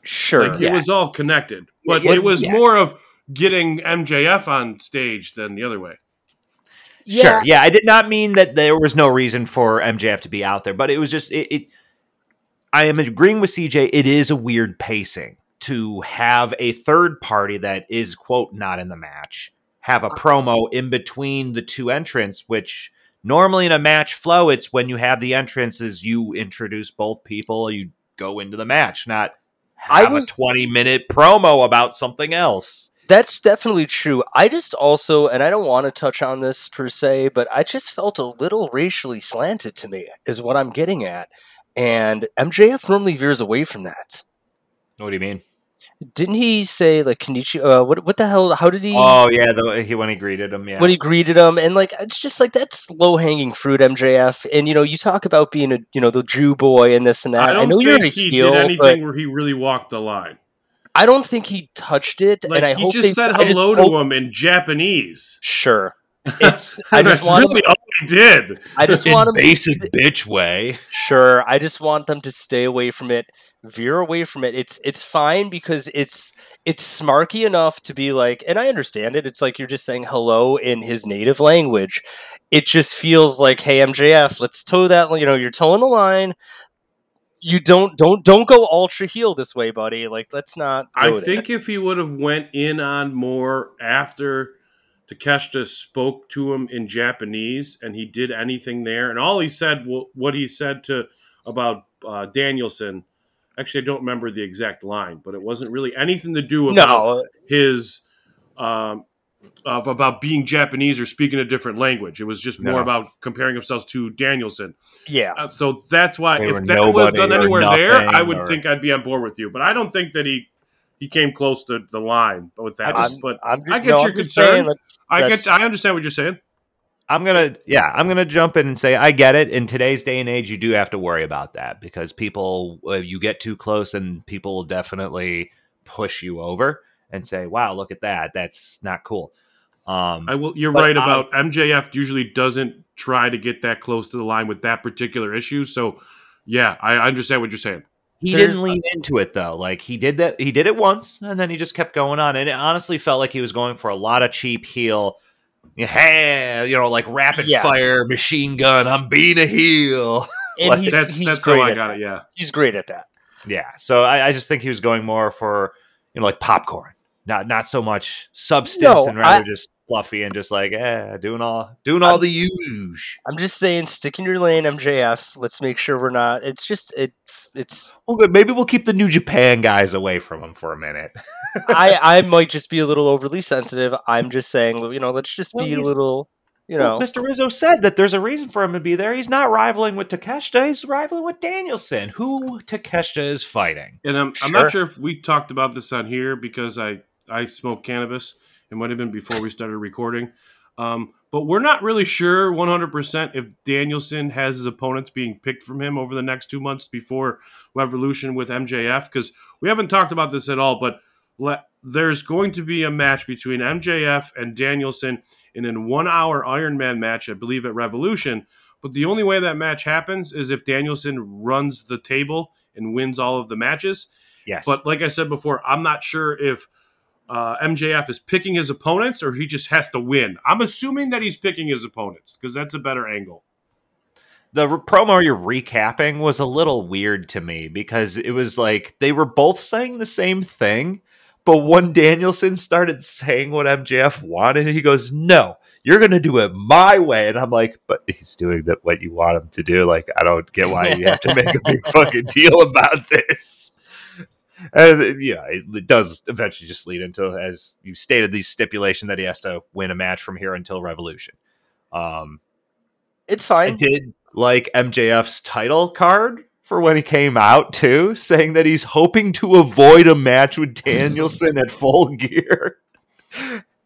Sure. Like, It was all connected, but Yeah, it was yes. more of getting MJF on stage than the other way. Sure, yeah, I did not mean that there was no reason for MJF to be out there, but it was just it. it I am agreeing with CJ. It is a weird pacing to have a third party that is quote not in the match have a uh-huh. promo in between the two entrants, which normally in a match flow, it's when you have the entrances, you introduce both people, you go into the match, not I have was- a twenty minute promo about something else. That's definitely true. I just also, and I don't want to touch on this per se, but I just felt a little racially slanted to me, is what I'm getting at. And MJF normally veers away from that. What do you mean? Didn't he say like Kenichi? Uh, what what the hell? How did he? Oh yeah, the, he when he greeted him, yeah. When he greeted him, and like it's just like that's low hanging fruit, MJF. And you know, you talk about being a you know the Jew boy and this and that. I I, don't know think you're a he heel, did but anything where he really walked the line. I don't think he touched it. Like and I he hope just they said I just hello hope- to him in Japanese. Sure, it's. I That's just want. really all he did. I just in want him. basic bitch way. Sure, I just want them to stay away from it, veer away from it. It's it's fine because it's it's smarky enough to be like, and I understand it. It's like you're just saying hello in his native language. It just feels like, hey MJF, let's toe that. You know, you're toeing the line. You don't don't don't go ultra heel this way, buddy. Like let's not. I think if he would have went in on more after Takeshita spoke to him in Japanese and he did anything there, and all he said, what he said to about uh, Danielson. Actually, I don't remember the exact line, but it wasn't really anything to do about no. his um, of about being Japanese or speaking a different language. It was just more No. about comparing himself to Danielson. Yeah, Uh, so that's why They if that was done anywhere there, I would or- think I'd be on board with you. But I don't think that he he came close to the line with that. I'm, but I'm, I get no, your I'm concern. that's- I get I understand what you're saying. I'm gonna yeah, I'm gonna jump in and say I get it. In today's day and age, you do have to worry about that because people, uh, you get too close, and people will definitely push you over and say, "Wow, look at that. That's not cool." Um, I will. You're But right I- about MJF. Usually doesn't try to get that close to the line with that particular issue. So yeah, I I understand what you're saying. he there's didn't lean into it though. Like he did that, he did it once, and then he just kept going on. And it honestly felt like he was going for a lot of cheap heel. Hey, you know, like rapid Yes. fire machine gun. I'm being a heel. and Like, he's, That's he's that's great how I got that. it. Yeah. He's great at that. Yeah. So I, I just think he was going more for you know like popcorn, not not so much substance, No, and rather I- just fluffy and just like eh, doing all doing all the huge. I'm just saying, stick in your lane, MJF. Let's make sure we're not. It's just it. It's. Well. Maybe we'll keep the New Japan guys away from him for a minute. I I might just be a little overly sensitive. I'm just saying, you know, let's just Well, be a little. You Well, know, Mr. Rizzo said that there's a reason for him to be there. He's not rivaling with Takeshita. He's rivaling with Danielson, who Takeshita is fighting. And I'm, I'm not sure if we talked about this on here because I, I smoke cannabis. It might have been before we started recording. Um, but we're not really sure 100% if Danielson has his opponents being picked from him over the next two months before Revolution with MJF because we haven't talked about this at all. But le- there's going to be a match between MJF and Danielson in a one hour Iron Man match, I believe, at Revolution. But the only way that match happens is if Danielson runs the table and wins all of the matches. Yes. But like I said before, I'm not sure if uh, MJF is picking his opponents or he just has to win. I'm assuming that he's picking his opponents because that's a better angle. the re- promo you're recapping was a little weird to me because it was like they were both saying the same thing, but when Danielson started saying what MJF wanted, he goes, "No, you're gonna do it my way," and I'm like, "But he's doing that what you want him to do." Like, I don't get why you have to make a big fucking deal about this. And yeah, it, it does eventually just lead into, as you stated, the stipulation that he has to win a match from here until Revolution. Um, It's fine. I did like MJF's title card for when he came out too, saying that he's hoping to avoid a match with Danielson at full gear.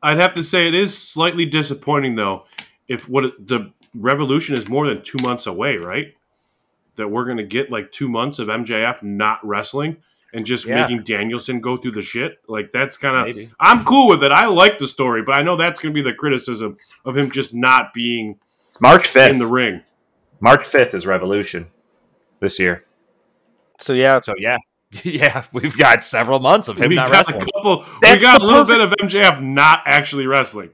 I'd have to say it is slightly disappointing though. If what the revolution is more than two months away, right? That we're gonna get like two months of MJF not wrestling and just Yeah. making Danielson go through the shit. Like that's kind of. I'm cool with it. I like the story, but I know that's gonna be the criticism of him just not being March fifth. in the ring. March fifth is Revolution this year. So yeah, So yeah, yeah, we've got several months of him we not got a wrestling. couple. We got a little bit of MJF not actually wrestling.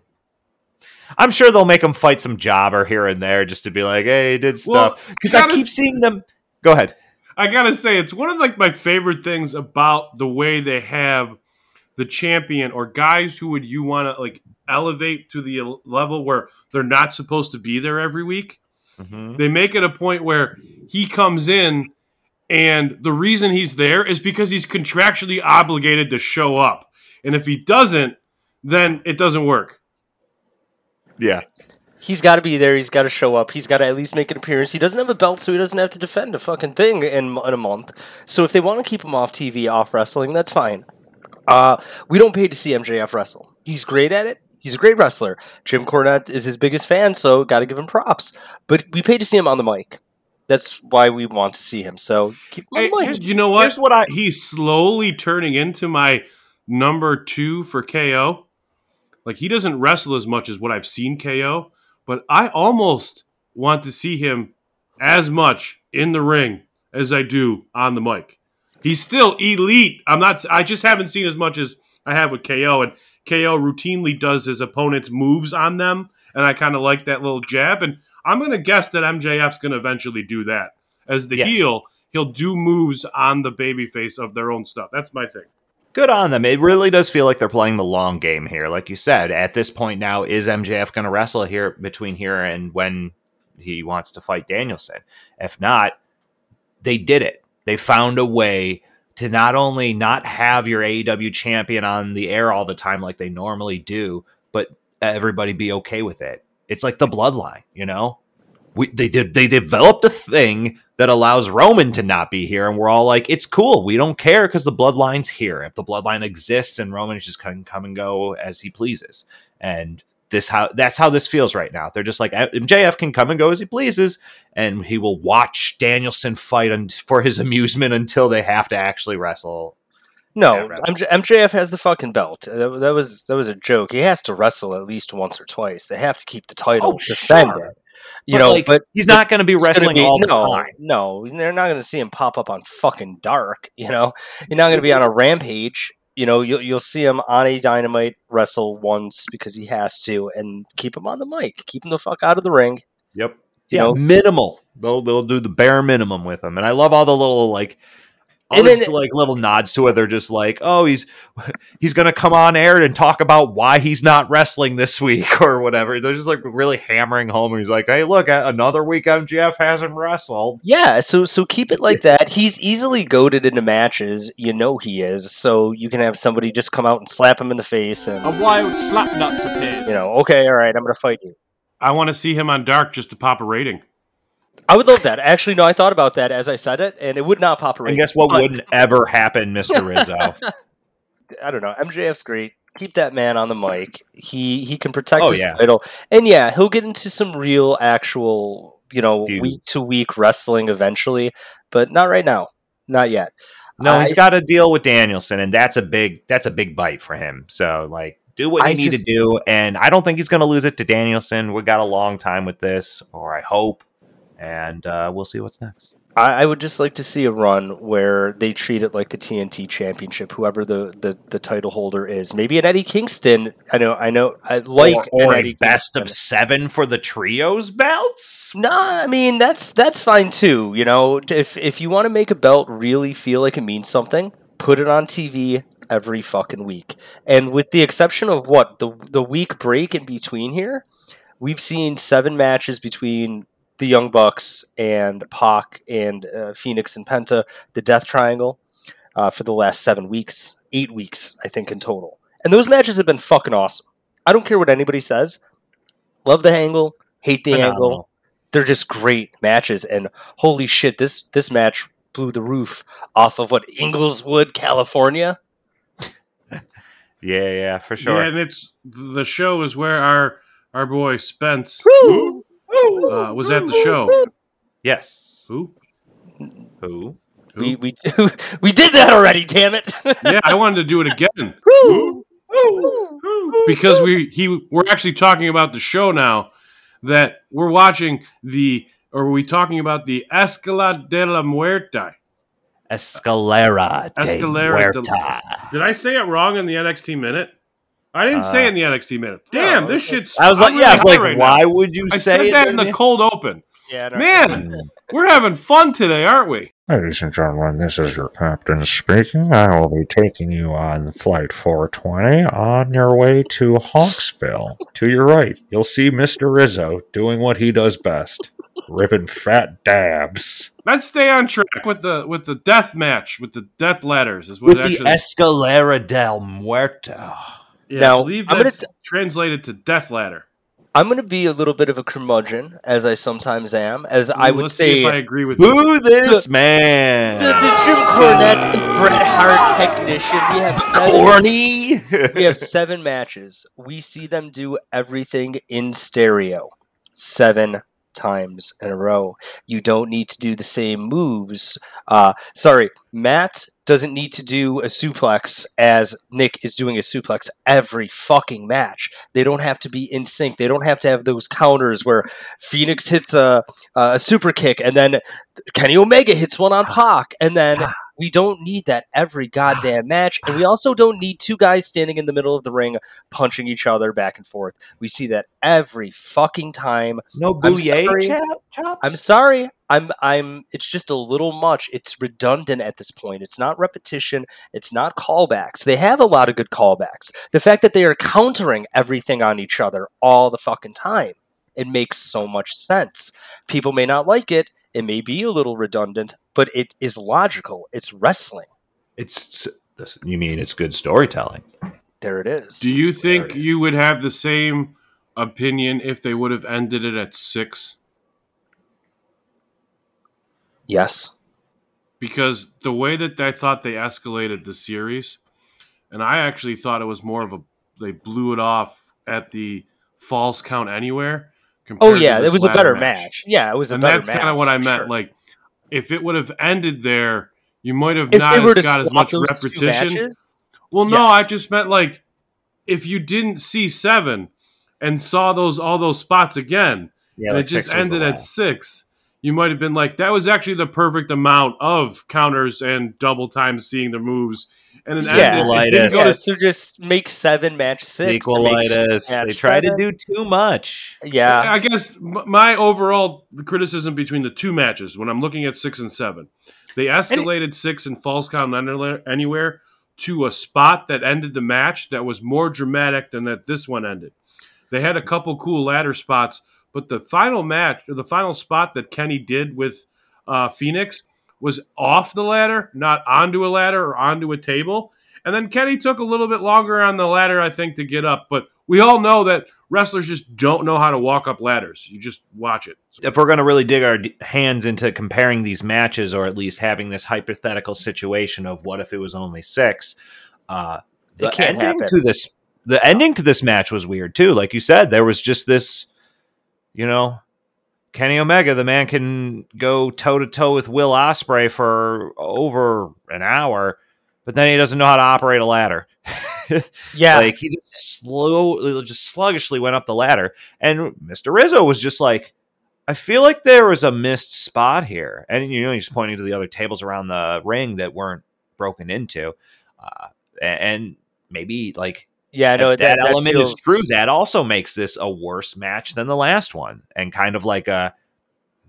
I'm sure they'll make him fight some jobber here and there just to be like, hey, he did stuff. Because I keep seeing them. Go ahead. I gotta say, it's one of like my favorite things about the way they have the champion or guys who would you want to like elevate to the level where they're not supposed to be there every week. Mm-hmm. They make it a point where he comes in, and the reason he's there is because he's contractually obligated to show up, and if he doesn't, then it doesn't work. Yeah. He's got to be there. He's got to show up. He's got to at least make an appearance. He doesn't have a belt, so he doesn't have to defend a fucking thing in, in a month. So if they want to keep him off TV, off wrestling, that's fine. Uh, we don't pay to see MJF wrestle. He's great at it. He's a great wrestler. Jim Cornette is his biggest fan, so got to give him props. But we pay to see him on the mic. That's why we want to see him. So keep him on Hey, the mic. here's- you know what? Here's what I- He's slowly turning into my number two for KO. Like he doesn't wrestle as much as what I've seen KO, but I almost want to see him as much in the ring as I do on the mic. He's still elite. I'm not. I just haven't seen as much as I have with KO, and KO routinely does his opponent's moves on them, and I kind of like that little jab. And I'm going to guess that MJF's going to eventually do that as the Yes. heel. He'll do moves on the babyface of their own stuff. That's my thing. Good on them. It really does feel like they're playing the long game here. Like you said, at this point now, is MJF going to wrestle here between here and when he wants to fight Danielson? If not, they did it. They found a way to not only not have your AEW champion on the air all the time like they normally do, but everybody be okay with it. It's like the bloodline, you know? We, they did they developed a thing that allows Roman to not be here, and we're all like, it's cool. We don't care because the bloodline's here. If the bloodline exists, and Roman just can come and go as he pleases, and this how that's how this feels right now. They're just like MJF can come and go as he pleases, and he will watch Danielson fight un- for his amusement until they have to actually wrestle. No. MJ, MJF has the fucking belt. Uh, that, that was that was a joke. He has to wrestle at least once or twice. They have to keep the title, Oh, defend sure. It. You But, know, like, but He's not going to be wrestling be- all the no, time. No, they're not going to see him pop up on fucking Dark. You know, you're not going to be on a rampage. You know, you'll you'll see him on a Dynamite wrestle once because he has to, and keep him on the mic, keep him the fuck out of the ring. Yep. You yeah, know? minimal. They'll they'll do the bare minimum with him, and I love all the little like. All And these then- like little nods to it. They're just like, oh, he's he's gonna come on air and talk about why he's not wrestling this week or whatever. They're just like really hammering home. And he's like, hey, look, another week MJF hasn't wrestled. Yeah, so so keep it like that. He's easily goaded into matches. You know he is. So you can have somebody just come out and slap him in the face, and A wild slapnuts appears. you know, okay, all right, I'm going to fight you. I want to see him on Dark just to pop a rating. I would love that. Actually, no, I thought about that as I said it, and it would not pop a And guess what But- wouldn't ever happen, Mister Rizzo? I don't know. MJF's great. Keep that man on the mic. He he can protect Oh, his yeah. title, and yeah, he'll get into some real, actual, you know, week to week wrestling eventually, but not right now. Not yet. No, he's got to deal with Danielson, and that's a big that's a big bite for him. So like, do what you I need just- to do, and I don't think he's going to lose it to Danielson. We got a long time with this, or I hope, and uh, we'll see what's next. I, I would just like to see a run where they treat it like the TNT Championship, whoever the, the, the title holder is. Maybe an Eddie Kingston. I know, I know. I like or, or an a Eddie best Kingston. of seven for the trios belts. No, I mean that's that's fine too. You know, if if you want to make a belt really feel like it means something, put it on TV every fucking week. And with the exception of what the the week break in between here, we've seen seven matches between the Young Bucks and Pac and uh, Fénix and Penta, the Death Triangle. uh, for the last seven weeks, eight weeks, I think in total. And those matches have been fucking awesome. I don't care what anybody says. Love the angle, hate the angle. They're just great matches, and holy shit, this this match blew the roof off of what Inglewood, California. Yeah, yeah, for Yeah, sure. and it's the show is where our our boy Spence uh, was at the show. Yes. Who? Who? We we we did that already. Damn it! Yeah, I wanted to do it again because we he we're actually talking about the show now that we're watching the or are we talking about the Escalade de la Muerte? Escalera de Escalera de- Muerta. Did I say it wrong in the NXT minute? I didn't say it in the uh, NXT minute. Damn, this shit's. I was like, I'm yeah, I was like, right why now. would you I say said it that in during the cold open. yeah, no, Man, we're having fun today, aren't we? Ladies and gentlemen, this is your captain speaking. I will be taking you on Flight 420 on your way to Hawksville. to your right, you'll see Mr. Rizzo doing what he does best ripping fat dabs. Let's stay on track with the with the death match with the death ladders. Is what With the actually. Escalera del Muerto. Yeah, Now, I believe I'm gonna that's t- translated to death ladder. I'm going to be a little bit of a curmudgeon, as I sometimes am. As I would let's say, see if I agree with you. Boo this The- man. the, the Jim Cornette, the Bret Hart technician. We have seven, Corny. we have seven matches. We see them do everything in stereo, seven times in a row. You don't need to do the same moves. Uh, sorry, Matt doesn't need to do a suplex as Nick is doing a suplex every fucking match. They don't have to be in sync. They don't have to have those counters where Fénix hits a, a super kick and then Kenny Omega hits one on Pac, and then we don't need that every goddamn match. And we also don't need two guys standing in the middle of the ring punching each other back and forth. We see that every fucking time. no sorry. chops? I'm sorry. I'm I'm it's just a little much. It's redundant at this point. It's not repetition, it's not callbacks. They have a lot of good callbacks. The fact that they are countering everything on each other all the fucking time. It makes so much sense. People may not like it. It may be a little redundant, but it is logical. It's wrestling. It's you mean it's good storytelling. There it is. Do you think you would have the same opinion if they would have ended it at six? yes. Because the way that I thought they escalated the series, and I actually thought it was more of a they blew it off at the false count anywhere. Oh yeah, it was a better match. Yeah, it was a and better that's match. That's kind of what I meant. sure. Like, if it would have ended there, you might have if not as got as much repetition. Well, no, I just meant like if you didn't see seven and saw those all those spots again, Yeah, and it just six was the ended at six, you might have been like, that was actually the perfect amount of counters and double time seeing the moves. And then Yeah. ended, it didn't go yeah, to so just make seven match six. and make Equalitis. match They try to do too much. Yeah, I guess my overall criticism between the two matches, when I'm looking at six and seven, they escalated six and false count Anywhere- anywhere to a spot that ended the match that was more dramatic than that this one ended. They had a couple cool ladder spots, but the final match or the final spot that Kenny did with uh, Fénix was off the ladder, not onto a ladder or onto a table. And then Kenny took a little bit longer on the ladder, I think, to get up. But we all know that wrestlers just don't know how to walk up ladders. You just watch it. if we're going to really dig our hands into comparing these matches or at least having this hypothetical situation of what if it was only six uh the ending happen. to this the ending to this match was weird too like you said there was just this you know Kenny Omega the man can go toe to toe with Will Ospreay for over an hour but then he doesn't know how to operate a ladder. Yeah. like he just slow, just sluggishly went up the ladder, and Mister Rizzo was just like, "I feel like there was a missed spot here," and you know he's pointing to the other tables around the ring that weren't broken into, uh, and maybe like yeah, I know if that, element feels- is true, that also makes this a worse match than the last one, and kind of like a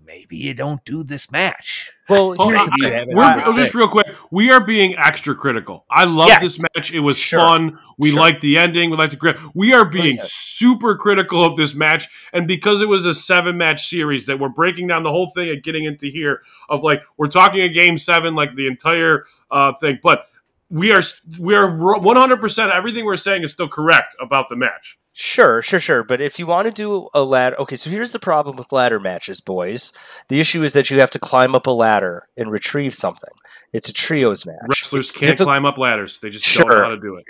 maybe you don't do this match. Well, Oh, here's I- the you thing. have it We're, oh, just real quick, we are being extra critical. I love Yes. this match. It was Sure. fun. We Sure. liked the ending. We liked the grip. We are being Listen. super critical of this match, and because it was a seven match series, that we're breaking down the whole thing and getting into here of like we're talking a game seven, like the entire uh, thing. But we are we are one hundred percent. Everything we're saying is still correct about the match. Sure, sure, sure. But if you want to do a ladder, okay. So here's the problem with ladder matches, boys. The issue is that you have to climb up a ladder and retrieve something. It's a trios match. Wrestlers It's can't diffi- climb up ladders. They just don't know how to do it.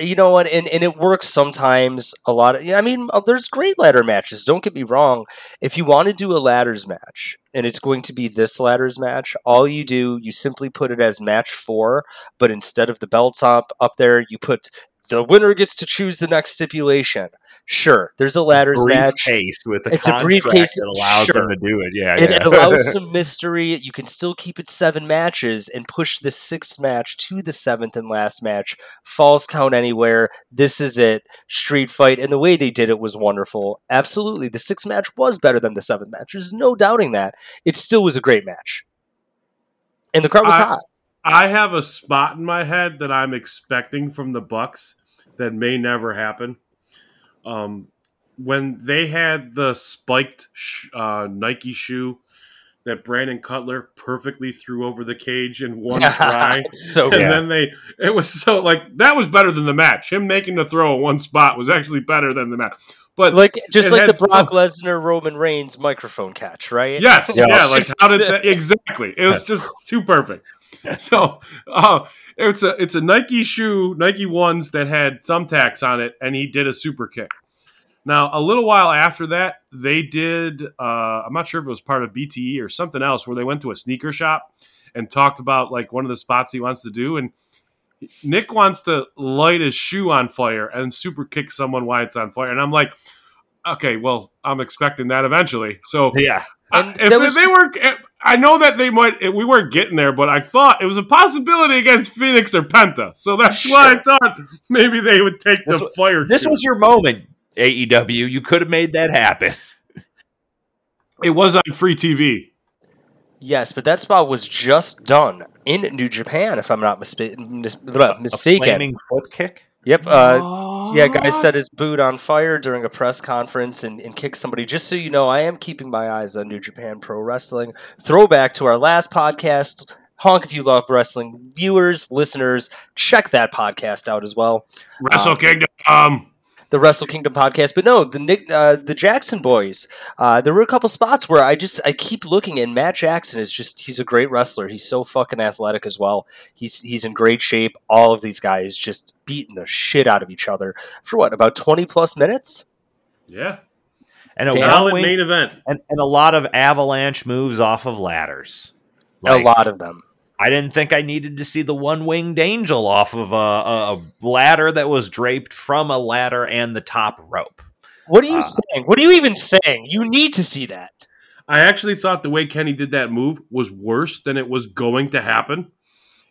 you know what and, and it works sometimes a lot of yeah, i mean uh, there's great ladder matches don't get me wrong if you want to do a ladders match and it's going to be this ladders match all you do you simply put it as match four but instead of the belts up up there you put the winner gets to choose the next stipulation sure there's a ladders match briefcase with a It's a briefcase- that allows sure. them to do it. Yeah, it, yeah. it allows some mystery. You can still keep it seven matches and push the sixth match to the seventh and last match. Falls count anywhere. This is it. Street fight. And the way they did it was wonderful. Absolutely. The sixth match was better than the seventh match. There's no doubting that. It still was a great match. And the crowd was I- hot. I have a spot in my head that I'm expecting from the Bucks that may never happen. Um, when they had the spiked sh- uh, Nike shoe that Brandon Cutler perfectly threw over the cage in one try, so and good. then they it was so like that was better than the match. Him making the throw in one spot was actually better than the match. But Like just like the Brock fun. Lesnar Roman Reigns microphone catch, right? Yes, Yeah. yeah, like how did that exactly? It was just too perfect. So uh, it's a it's a Nike shoe, Nike ones that had thumbtacks on it, and he did a super kick. Now, a little while after that, they did. Uh, I'm not sure if it was part of BTE or something else, where they went to a sneaker shop and talked about like one of the spots he wants to do, and Nick wants to light his shoe on fire and super kick someone while it's on fire, and I'm like, okay, well, I'm expecting that eventually. So yeah. And uh, if that was they just- were, I know that they might. Eh, we weren't getting there, but I thought it was a possibility against Fénix or Penta. So that's why I thought maybe they would take This the wa- fire. This too. was your moment, AEW. You could have made that happen. it was on free TV. Yes, but that spot was just done in New Japan, if I'm not mispa- mis- blah, A mistaken. flaming foot kick. Yep. Uh, yeah, guy set his boot on fire during a press conference and, and kicked somebody. Just so you know, I am keeping my eyes on New Japan Pro Wrestling. Throwback to our last podcast. Honk if you love wrestling. Viewers, listeners, check that podcast out as well. Wrestle Um, Kingdom. The Wrestle Kingdom podcast, but no, the Nick, uh, the Jackson boys. Uh, there were a couple spots where I just I keep looking, and Matt Jackson is just—he's a great wrestler. He's so fucking athletic as well. He's he's in great shape. All of these guys just beating the shit out of each other for what about twenty plus minutes? yeah, And a, solid one-wing- main event. and, and a lot of avalanche moves off of ladders. a lot of them. I didn't think I needed to see the one winged angel off of a, a, a ladder that was draped from a ladder and the top rope. What are you Uh, saying? What are you even saying? You need to see that. I actually thought the way Kenny did that move was worse than it was going to happen.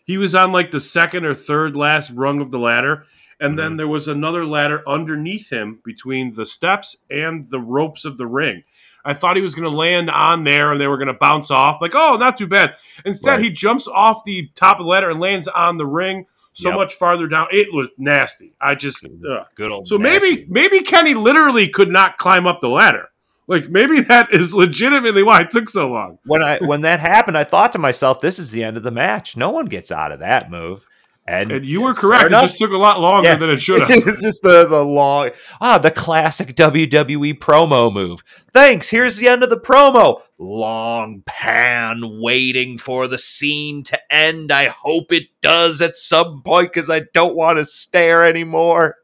He was on like the second or third last rung of the ladder, and then there was another ladder underneath him between the steps and the ropes of the ring. I thought he was going to land on there and they were going to bounce off. Like, oh, not too bad. Instead, Right. he jumps off the top of the ladder and lands on the ring so Yep. much farther down. It was nasty. I just. Ugh. Good old. So nasty. maybe maybe Kenny literally could not climb up the ladder. Like maybe that is legitimately why it took so long. when I when that happened, I thought to myself, "This is the end of the match. No one gets out of that move." And, And you were correct. It just took a lot longer Yeah. than it should have. it was just the the long ah the classic WWE promo move. Thanks. Here's the end of the promo. Long pan waiting for the scene to end. I hope it does at some point because I don't want to stare anymore.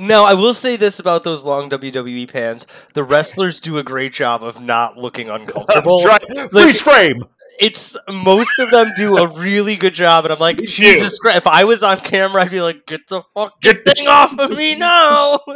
No, I will say this about those long WWE pans: the wrestlers do a great job of not looking uncomfortable. Try- freeze frame. It's most of them do a really good job, and I'm like, They do. Jesus Christ! If I was on camera, I'd be like, get the fuck fucking thing off of me now.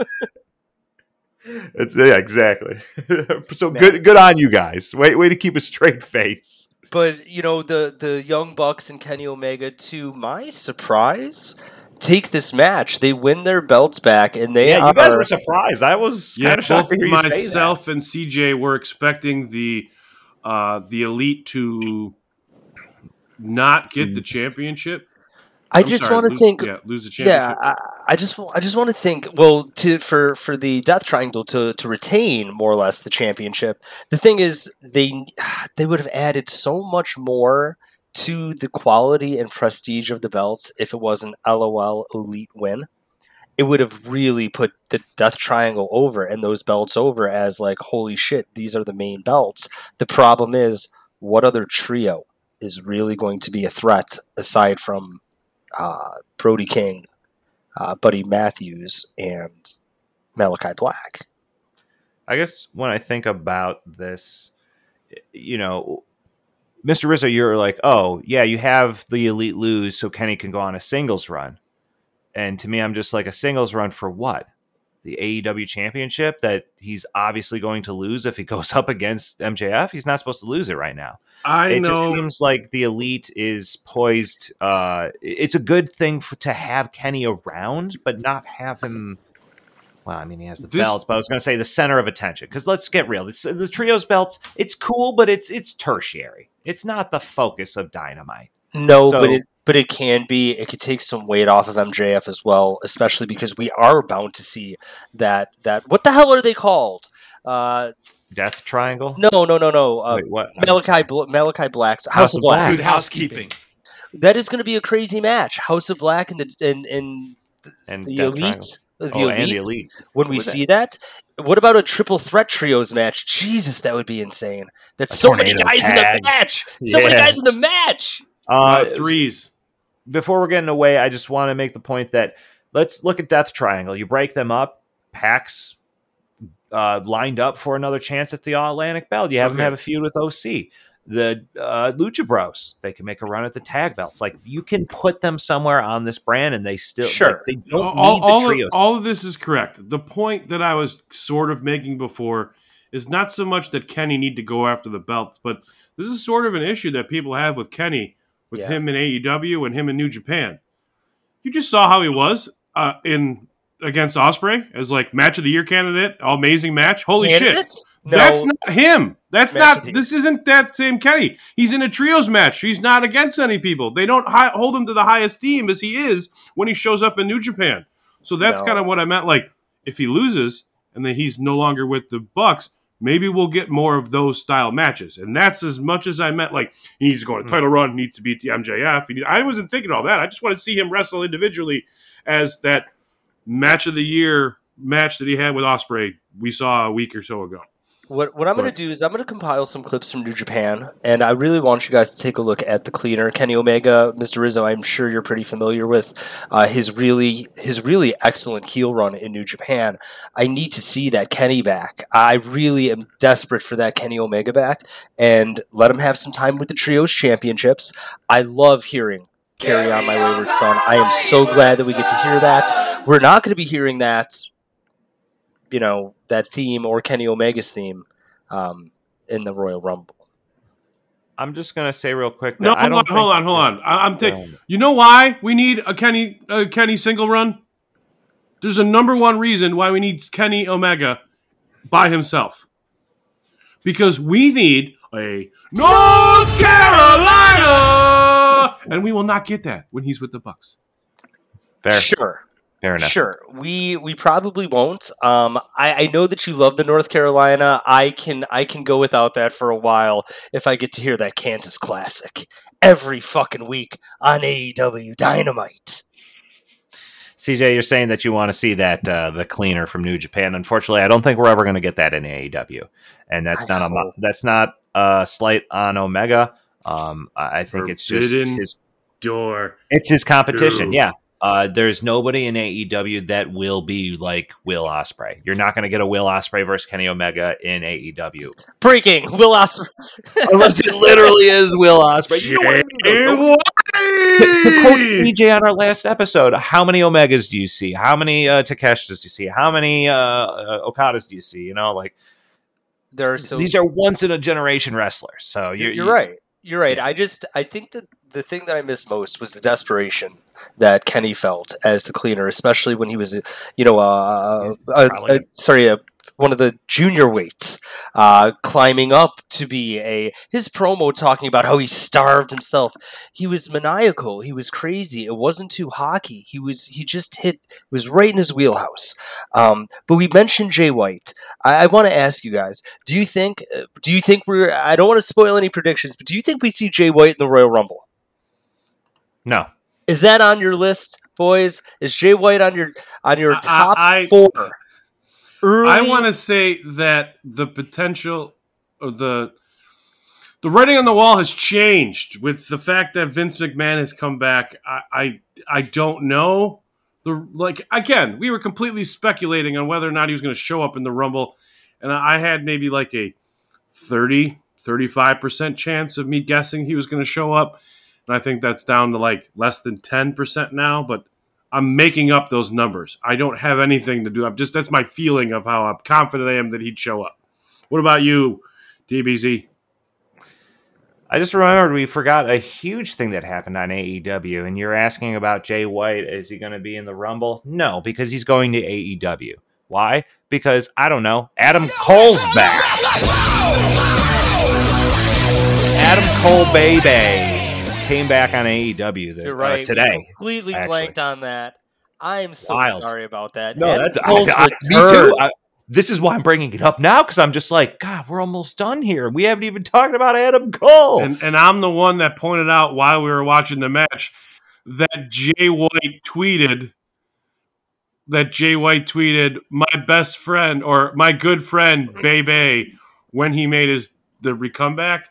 It's yeah, exactly. so good good on you guys. Way way to keep a straight face. but you know, the the Young Bucks and Kenny Omega, to my surprise, take this match. They win their belts back, and they Yeah, are. you guys were surprised. I was Yeah, kind of shocked both to hear you say that. myself and CJ were expecting the uh, the elite to not get the championship. I I'm just sorry, want to lose- think. yeah, lose the Yeah, championship. I, I just I just want to think. Well, to for for the Death Triangle to to retain more or less the championship. The thing is, they they would have added so much more to the quality and prestige of the belts if it was an LOL Elite win. It would have really put the Death Triangle over and those belts over as like, holy shit, these are the main belts. The problem is, what other trio is really going to be a threat aside from uh, Brody King, uh, Buddy Matthews, and Malakai Black. I guess when I think about this, you know, Mr. Rizzo, you're like, oh, yeah, you have the elite lose so Kenny can go on a singles run. And to me, I'm just like, a singles run for what? The AEW championship that he's obviously going to lose if he goes up against MJF? He's not supposed to lose it right now. I it just know. seems like the elite is poised. Uh, it's a good thing for, to have Kenny around, but not have him. Well, I mean, he has the This- belts, but I was going to say the center of attention. Because let's get real, it's, the trios belts. It's cool, but it's it's tertiary. It's not the focus of Dynamite. No, So- but it but it can be. It could take some weight off of MJF as well, especially because we are bound to see that that what the hell are they called? Uh, Death Triangle. no, no, no, no. Uh, Wait, what? Malakai Bl- Malakai Black's House, House of of Black. Black. Good housekeeping. That is going to be a crazy match. House of Black and the and, and and the Death elite. Triangle. The Oh, elite. and the elite. when we see that. What about a triple threat trios match? Jesus, that would be insane. That's A so many tornado guys in the match. So many guys in the match. Uh, threes. Before we're getting away, I just want to make the point that let's look at Death Triangle. You break them up, Pac's uh, lined up for another chance at the All Atlantic belt. You have them have a feud with OC. The uh, Lucha Bros, they can make a run at the tag belts. Like you can put them somewhere on this brand, and they still Sure. like, they don't all, need the all of, all of this is correct. The point that I was sort of making before is not so much that Kenny need to go after the belts, but this is sort of an issue that people have with Kenny, with Yeah. him in AEW and him in New Japan. You just saw how he was uh, in against Ospreay as like match of the year candidate, amazing match. Holy shit! No, That's not him. That's Match not. This isn't that same Kenny. He's in a trios match. He's not against any people. They don't hi- hold him to the high esteem as he is when he shows up in New Japan. So that's No. kind of what I meant. Like, if he loses and then he's no longer with the Bucks, maybe we'll get more of those style matches. And that's as much as I meant. Like, he needs to go on a hmm. title run. He needs to beat the MJF. He need- I wasn't thinking all that. I just want to see him wrestle individually as that match of the year match that he had with Ospreay we saw a week or so ago. What, what I'm going to do is I'm going to compile some clips from New Japan, and I really want you guys to take a look at the cleaner Kenny Omega, Mr. Rizzo. I'm sure you're pretty familiar with uh, his really his really excellent heel run in New Japan. I need to see that Kenny back. I really am desperate for that Kenny Omega back, and let him have some time with the trios championships. I love hearing "Carry On My Wayward Son." I am so glad that we get to hear that. We're not going to be hearing that you know that theme or Kenny Omega's theme um, in the Royal Rumble. I'm just gonna say real quick. That No, I hold don't on, hold on, hold on. I, I'm taking. You know why we need a Kenny a Kenny single run? There's a number one reason why we need Kenny Omega by himself. Because we need a North Carolina, and we will not get that when he's with the Bucks. Fair, Sure, fair enough. sure. We we probably won't. Um, I, I know that you love the North Carolina. I can I can go without that for a while if I get to hear that Kansas Classic every fucking week on AEW Dynamite. CJ, you're saying that you want to see that uh, the cleaner from New Japan. Unfortunately, I don't think we're ever going to get that in AEW, and that's I not a that's not a slight on Omega. Um, I I think it's just his Door. it's his competition. Dude. Yeah, uh, there's nobody in AEW that will be like Will Ospreay. You're not going to get a Will Ospreay versus Kenny Omega in AEW Breaking Will Ospreay, unless it literally is Will Ospreay. You know what? Jay to quote White! On our last episode, how many Omegas do you see? How many uh, Takeshas do you see? How many uh, uh, Okadas do you see? You know, like There are so these are once in a generation wrestlers. So You're, you're, you're right. You're right. I just I think that the thing that I missed most was the desperation that Kenny felt as the cleaner, especially when he was, you know, uh, uh, uh, sorry, uh, one of the junior weights, uh, climbing up to be a his promo talking about how he starved himself. He was maniacal. He was crazy. It wasn't too hockey. He was he just hit. Was right in his wheelhouse. Um, but we mentioned Jay White. I, I want to ask you guys: Do you think? Do you think we're? I don't want to spoil any predictions, but do you think we see Jay White in the Royal Rumble? No. Is that on your list, boys? Is Jay White on your on your I- top I- four? Early, I want to say that the potential of the the writing on the wall has changed with the fact that Vince McMahon has come back. I I, I don't know. The like again, we were completely speculating on whether or not he was going to show up in the Rumble, and I had maybe like a 30 35% chance of me guessing he was going to show up. And I think that's down to like less than 10% now, but I'm making up those numbers. I don't have anything to do. I'm just that's my feeling of how I'm confident I am that he'd show up. What about you, TBZ? I just remembered we forgot a huge thing that happened on AEW, and you're asking about Jay White. Is he going to be in the Rumble? No, because he's going to AEW. Why? Because I don't know. Adam Cole's back. Adam Cole, baby, came back on AEW the, You're uh, right. we today. completely actually. blanked on that. I am so Wild. sorry about that. No, Adam that's I, I- me too. I, this is why I'm bringing it up now because I'm just like, God, we're almost done here. We haven't even talked about Adam Cole. And and I'm the one that pointed out while we were watching the match that Jay White tweeted that Jay White tweeted my best friend or my good friend Bebe when he made his the comeback.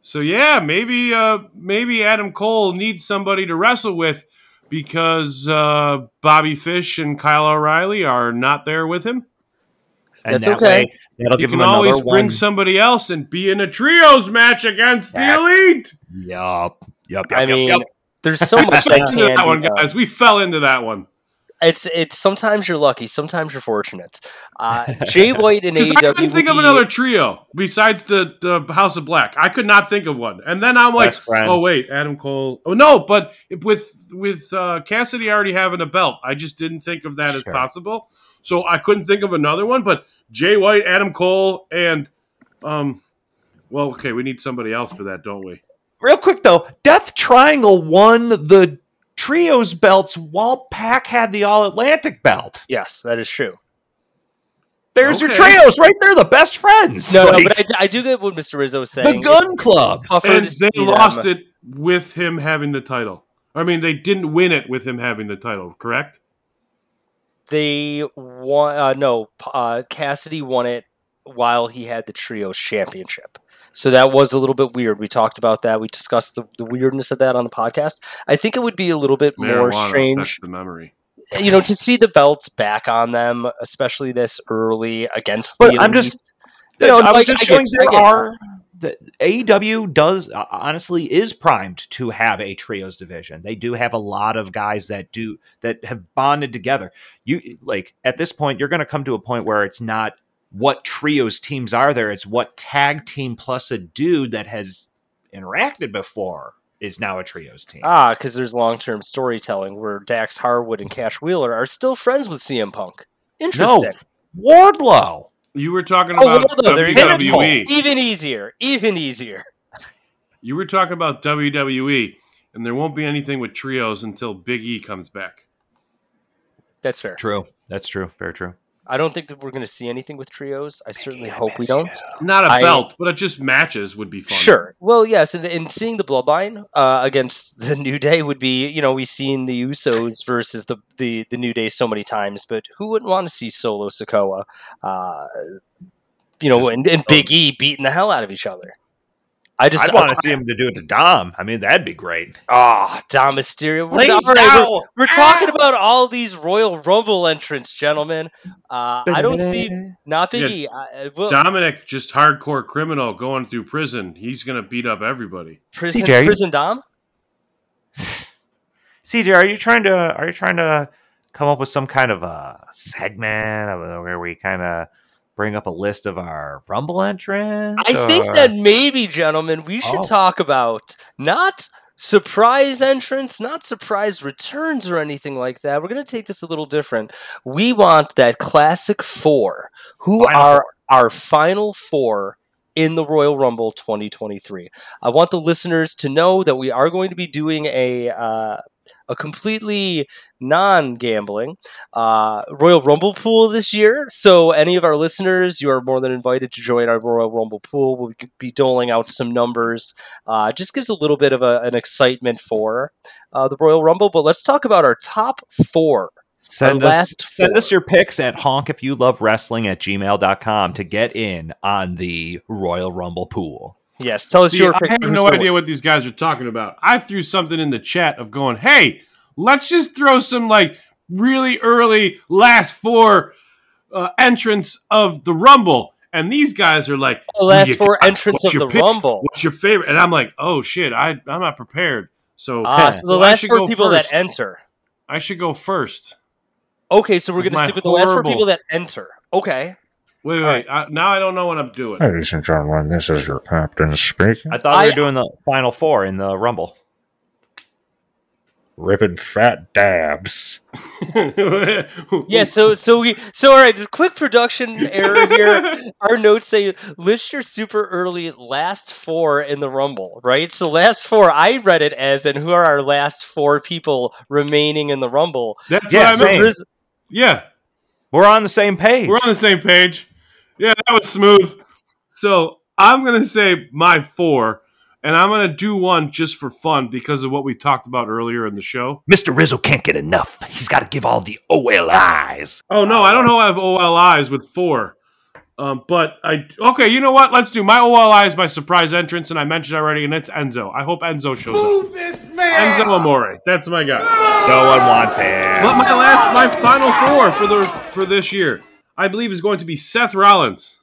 So yeah, maybe uh maybe Adam Cole needs somebody to wrestle with because uh Bobby Fish and Kyle O'Reilly are not there with him. And That's that okay. way, that'll You give can him always another bring one. somebody else and be in a trios match against the elite. Yup. Yup. I yup, yup, mean, yup. there's so much fell that into can that one, guys. We fell into that one. It's it's sometimes you're lucky, sometimes you're fortunate. Uh, Jay White and Because AEW. I couldn't think of be- another trio besides the, the House of Black. I could not think of one. And then I'm like, oh wait, Adam Cole. Oh no, but with with uh, Cassidy already having a belt, I just didn't think of that as possible. So I couldn't think of another one. But Jay White, Adam Cole, and um, well, okay, we need somebody else for that, don't we? Real quick though, Death Triangle won the trios belts while Pac had the All Atlantic belt. Yes, that is true. There's your trios right there, the best friends. No, Like, no, but I, I do get what Mr. Rizzo is saying. the saying. Gun Club. It's And they see them. lost it with him having the title. I mean, they didn't win it with him having the title, correct? They won. Uh, no, uh, Cassidy won it while he had the trios championship. So that was a little bit weird. We talked about that. We discussed the, the weirdness of that on the podcast. I think it would be a little bit more strange, That's the memory. you know, to see the belts back on them, especially this early against But the. I'm elite. just- You know, I was like, just I showing get- there are the AEW does uh, honestly is primed to have a trios division. They do have a lot of guys that do that have bonded together. You like at this point, you're going to come to a point where it's not what trios teams are there. It's what tag team plus a dude that has interacted before is now a trios team. Ah, because there's long term storytelling where Dax Harwood and Cash Wheeler are still friends with CM Punk. Interesting. Wardlow. You were talking Oh, about Wardlow, there you go. WWE. Even easier. Even easier. You were talking about WWE, and there won't be anything with trios until Big E comes back. That's fair. True. That's true. Very true. I don't think that we're going to see anything with trios. I certainly hope we don't. Not a I- belt, but it just matches would be fun. Sure. Well, yes, and, and seeing the bloodline uh, against the New Day would be, you know, we've seen the Usos versus the, the, the New Day so many times, but who wouldn't want to see Solo Sikoa, uh, you know, and, and Big E beating the hell out of each other? I just want to see him to do it to Dom. I mean, that'd be great. Ah, Dom Mysterio. We're, Please, all right, we're- we're talking about all these Royal Rumble entrants, gentlemen. Uh, I don't see not Big Yeah. I, well, Dominic, just hardcore criminal going through prison. He's gonna beat up everybody. prison, CJ. prison Dom. CJ, are you trying to are you trying to come up with some kind of a segment of, where we kind of bring up a list of our Rumble entrants? I think that maybe, gentlemen, we should Oh. talk about not surprise entrance, not surprise returns or anything like that. We're going to take this a little different. We want that classic four. Who Final are our final four in the Royal Rumble 2023? I want the listeners to know that we are going to be doing a uh, a completely non-gambling uh, Royal Rumble pool this year. So any of our listeners, you are more than invited to join our Royal Rumble pool. We'll be doling out some numbers. Uh, just gives a little bit of a, an excitement for uh, the Royal Rumble. But let's talk about our top four. Send Our us send four. us your picks at honk if you love wrestling at gmail.com to get in on the Royal Rumble pool. Yes, tell us See, your I picks. have no idea win. what these guys are talking about. I threw something in the chat of going, "Hey, let's just throw some like really early last four uh, entrants of the Rumble," and these guys are like, The last four got- entrants of the pick? Rumble. What's your favorite?" And I'm like, "Oh shit, I I'm not prepared." So, Ah, so the well, last four people first. that enter. I should go first. Okay, so we're going to stick with the last four people that enter. Okay. Wait, wait, wait. I, now I don't know what I'm doing. Ladies and gentlemen, this is your captain speaking. I thought we were doing the final four in the Rumble. Ripping fat dabs. Yeah, so so we so all right, just quick production error here. Our notes say list your super early last four in the Rumble, right? So last four, I read it as and who are our last four people remaining in the Rumble? That's Yeah, what I meant. same. Yeah, We're on the same page. We're on the same page. Yeah, that was smooth. So I'm gonna say my four, and I'm gonna do one just for fun because of what we talked about earlier in the show. Mr. Rizzo can't get enough. He's got to give all the OLIs. Oh no, I don't know. I have OLIs with four, um, but I okay. You know what? Let's do my OLI is my surprise entrance, and I mentioned already, and it's Enzo. I hope Enzo shows up. Enzo Amore, that's my guy. no one wants him. But my last, my final four for the for this year, I believe is going to be Seth Rollins.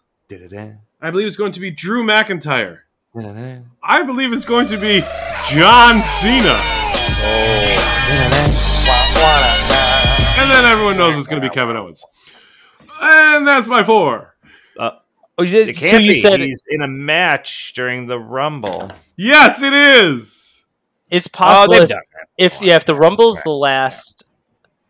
I believe it's going to be Drew McIntyre. I believe it's going to be John Cena. And then everyone knows it's going to be Kevin Owens. And that's my four. Oh, you It did, so can't you be. said He's in a match during the Rumble. Yes, it is. it's Oh, possible they've if, if yeah, if the Rumble's the last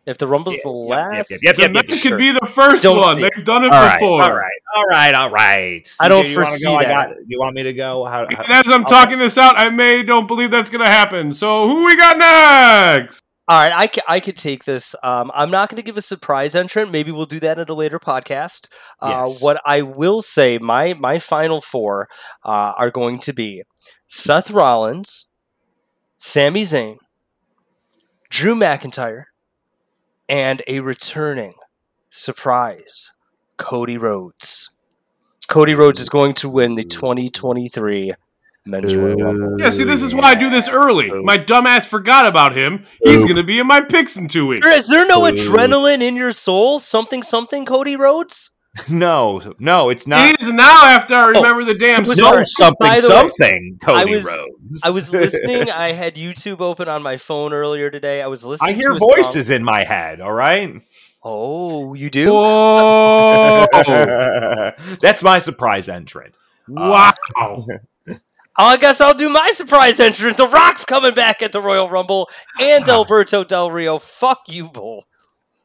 if the Rumble's the Yep, yep, last yep, yep, The yep, man could sure. be the first Don't one. see. They've done it All right, before. all right, all right, all right. I don't CJ, you wanna foresee go? I that. got. You want me to go? How, how, And as I'm talking this out, I may don't believe that's going to happen. So who we got next? All right, I, I could take this. Um, I'm not going to give a surprise entrant. Maybe we'll do that at a later podcast. Uh, Yes. What I will say, my my final four uh, are going to be Seth Rollins, Sami Zayn, Drew McIntyre, and a returning surprise, Cody Rhodes. Cody Rhodes is going to win the 2023 Men's Royal Rumble. Yeah, see, this is why I do this early. My dumbass forgot about him. He's going to be in my picks in two weeks. Is there no adrenaline in your soul? Something, something, Cody Rhodes? no, no, it's not. It is now after I oh, remember the damn so- song. no, something, way, something. Cody I was- Rhodes. I was listening. I had YouTube open on my phone earlier today. I was listening. I hear to a song- voices in my head. All right. Oh, you do? Whoa! That's my surprise entrant. Uh, wow. Oh, I guess I'll do my surprise entrance. The Rock's coming back at the Royal Rumble, and Alberto Del Rio. Fuck you, Bull.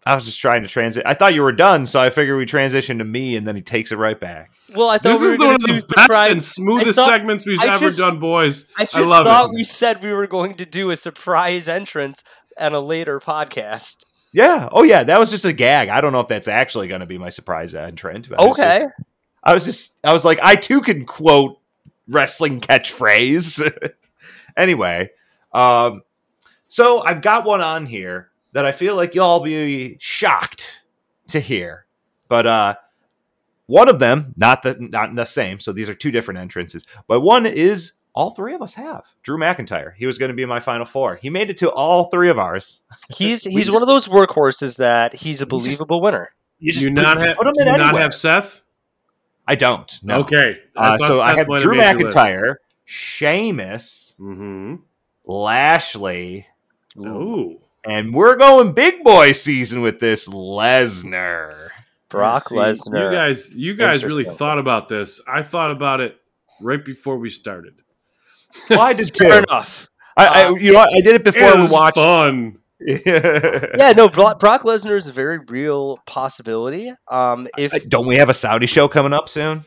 I was just trying to transit. I thought you were done, so I figured we transition to me, and then he takes it right back. Well, I thought This we were is one of do the best surprise. and smoothest thought- segments we've I ever just- done, boys. I just love thought it. we said we were going to do a surprise entrance at a later podcast. Yeah. Oh, yeah. That was just a gag. I don't know if that's actually going to be my surprise entrance. but I was Okay. just- I was just. I was like, I too can quote wrestling catchphrase. anyway, um, so I've got one on here that I feel like you'll all be shocked to hear, but uh, one of them, not the not the same. So these are two different entrances, but one is all three of us have Drew McIntyre. He was going to be my final four. He made it to all three of ours. He's he's just- one of those workhorses that he's a just- believable winner. You Do you put- not have? put him do in you not have Seth? I don't. No. Okay. Uh, so I have Drew McIntyre, Sheamus, Mm-hmm. Lashley, Ooh. and we're going big boy season with this Lesnar. Brock Lesnar. You guys, you guys really thought about this. I thought about it right before we started. Well, I did Fair too. enough. I, I Uh, you know what? I did it before it we watched. fun. Yeah, no, Brock, Brock Lesnar is a very real possibility. Um, if Don't we have a Saudi show coming up soon?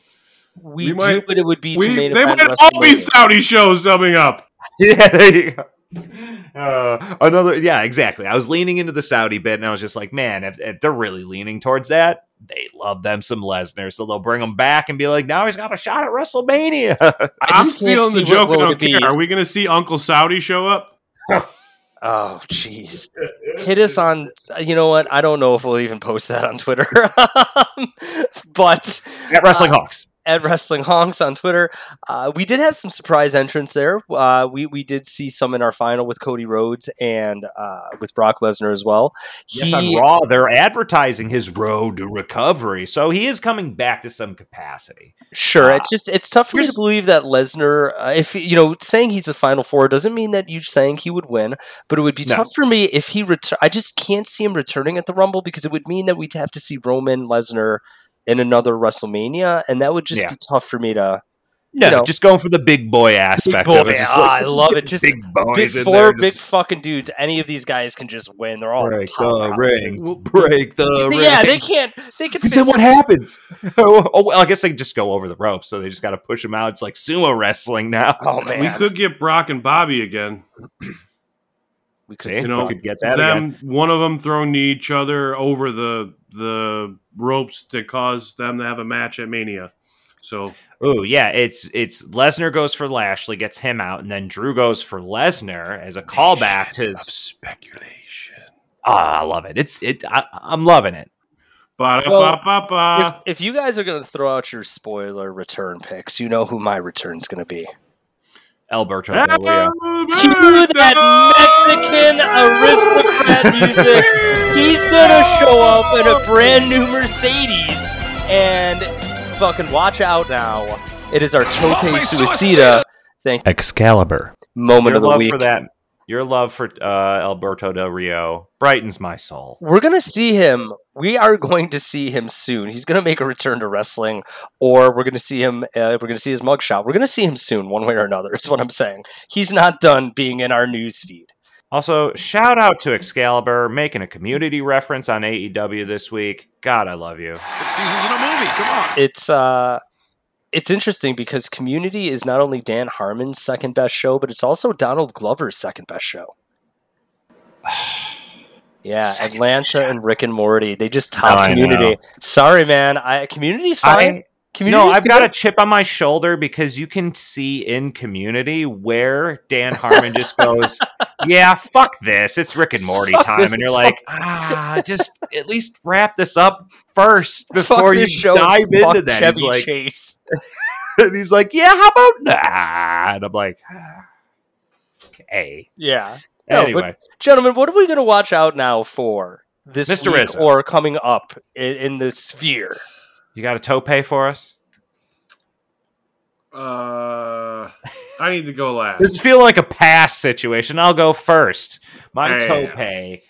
we, we do, might- but it would be We, main they event might all be Saudi shows coming up. yeah, there you go. Uh, another, yeah, exactly. I was leaning into the Saudi bit, and I was just like, man, if, if they're really leaning towards that, they love them some Lesnar, so they'll bring him back and be like, now he's got a shot at WrestleMania. I I'm stealing the joke. what I don't it be. Are we going to see Uncle Saudi show up? Oh, jeez. Hit us on. You know what? I don't know if we'll even post that on Twitter. but At Wrestling Uh, Hawks. At Wrestling Honks on Twitter, uh, we did have some surprise entrants there. Uh, we we did see some in our final with Cody Rhodes and uh, with Brock Lesnar as well. Yes, on Raw, they're advertising his road to recovery, so he is coming back to some capacity. Sure, Uh, it's just it's tough for me to believe that Lesnar, uh, if you know, saying he's a Final Four doesn't mean that you're saying he would win, but it would be No. tough for me if he return. I just can't see him returning at the Rumble because it would mean that we'd have to see Roman Lesnar in another WrestleMania, and that would just Yeah. be tough for me to. No, You know. just going for the big boy aspect boy, of it. Just ah, like, I love it. Just big boys Big four there, big fucking dudes. Any of these guys can just win. They're all break the powerhouses. ring, break the ring. Yeah, they can't. They can. Because then what happens? oh, well, I guess they just go over the ropes, so they just got to push them out. It's like sumo wrestling now. Oh man, We could get Brock and Bobby again. we could. See? You know, we could get that again. them one of them throwing each other over the the ropes to cause them to have a match at Mania. So Oh yeah, it's it's Lesnar goes for Lashley, gets him out, and then Drew goes for Lesnar as a callback to his. speculation. Ah, I love it. It's it. I, I'm loving it. Ba-da-ba-ba-ba. If, if you guys are going to throw out your spoiler return picks, you know who my return's going to be. Alberto Del Rio. Cue that Mexican aristocrat music. He's going to show up in a brand new Mercedes. And fucking watch out now. It is our Tope Suicida. Thank Excalibur. moment Your of the love week. for that. Your love for uh, Alberto Del Rio brightens my soul. We're gonna see him. We are going to see him soon. He's gonna make a return to wrestling, or we're gonna see him. Uh, we're gonna see his mugshot. We're gonna see him soon, one way or another. Is what I'm saying. He's not done being in our news feed. Also, shout out to Excalibur making a community reference on AEW this week. God, I love you. Six seasons in a movie. Come on. It's uh, it's interesting because Community is not only Dan Harmon's second best show, but it's also Donald Glover's second best show. Yeah, Second Atlanta and Rick and Morty. They just top I Community. Sorry, man. I Community's fine. I, Community's no, I've got a chip on my shoulder because you can see in Community where Dan Harmon just goes, "Yeah, fuck this. It's Rick and Morty Fuck time," and you're like, "Ah, just at least wrap this up first before you show. dive Fuck into that." Chevy He's like, Chase. and he's like, "Yeah, how about nah?" And I'm like, ah, "Okay." Yeah. No, but- Anyway, Gentlemen, what are we going to watch out now for this Mr. week Rizzo. or coming up in, in the sphere? You got a tope for us? Uh, I need to go last. This is feeling like a pass situation. I'll go first. My Hey. tope,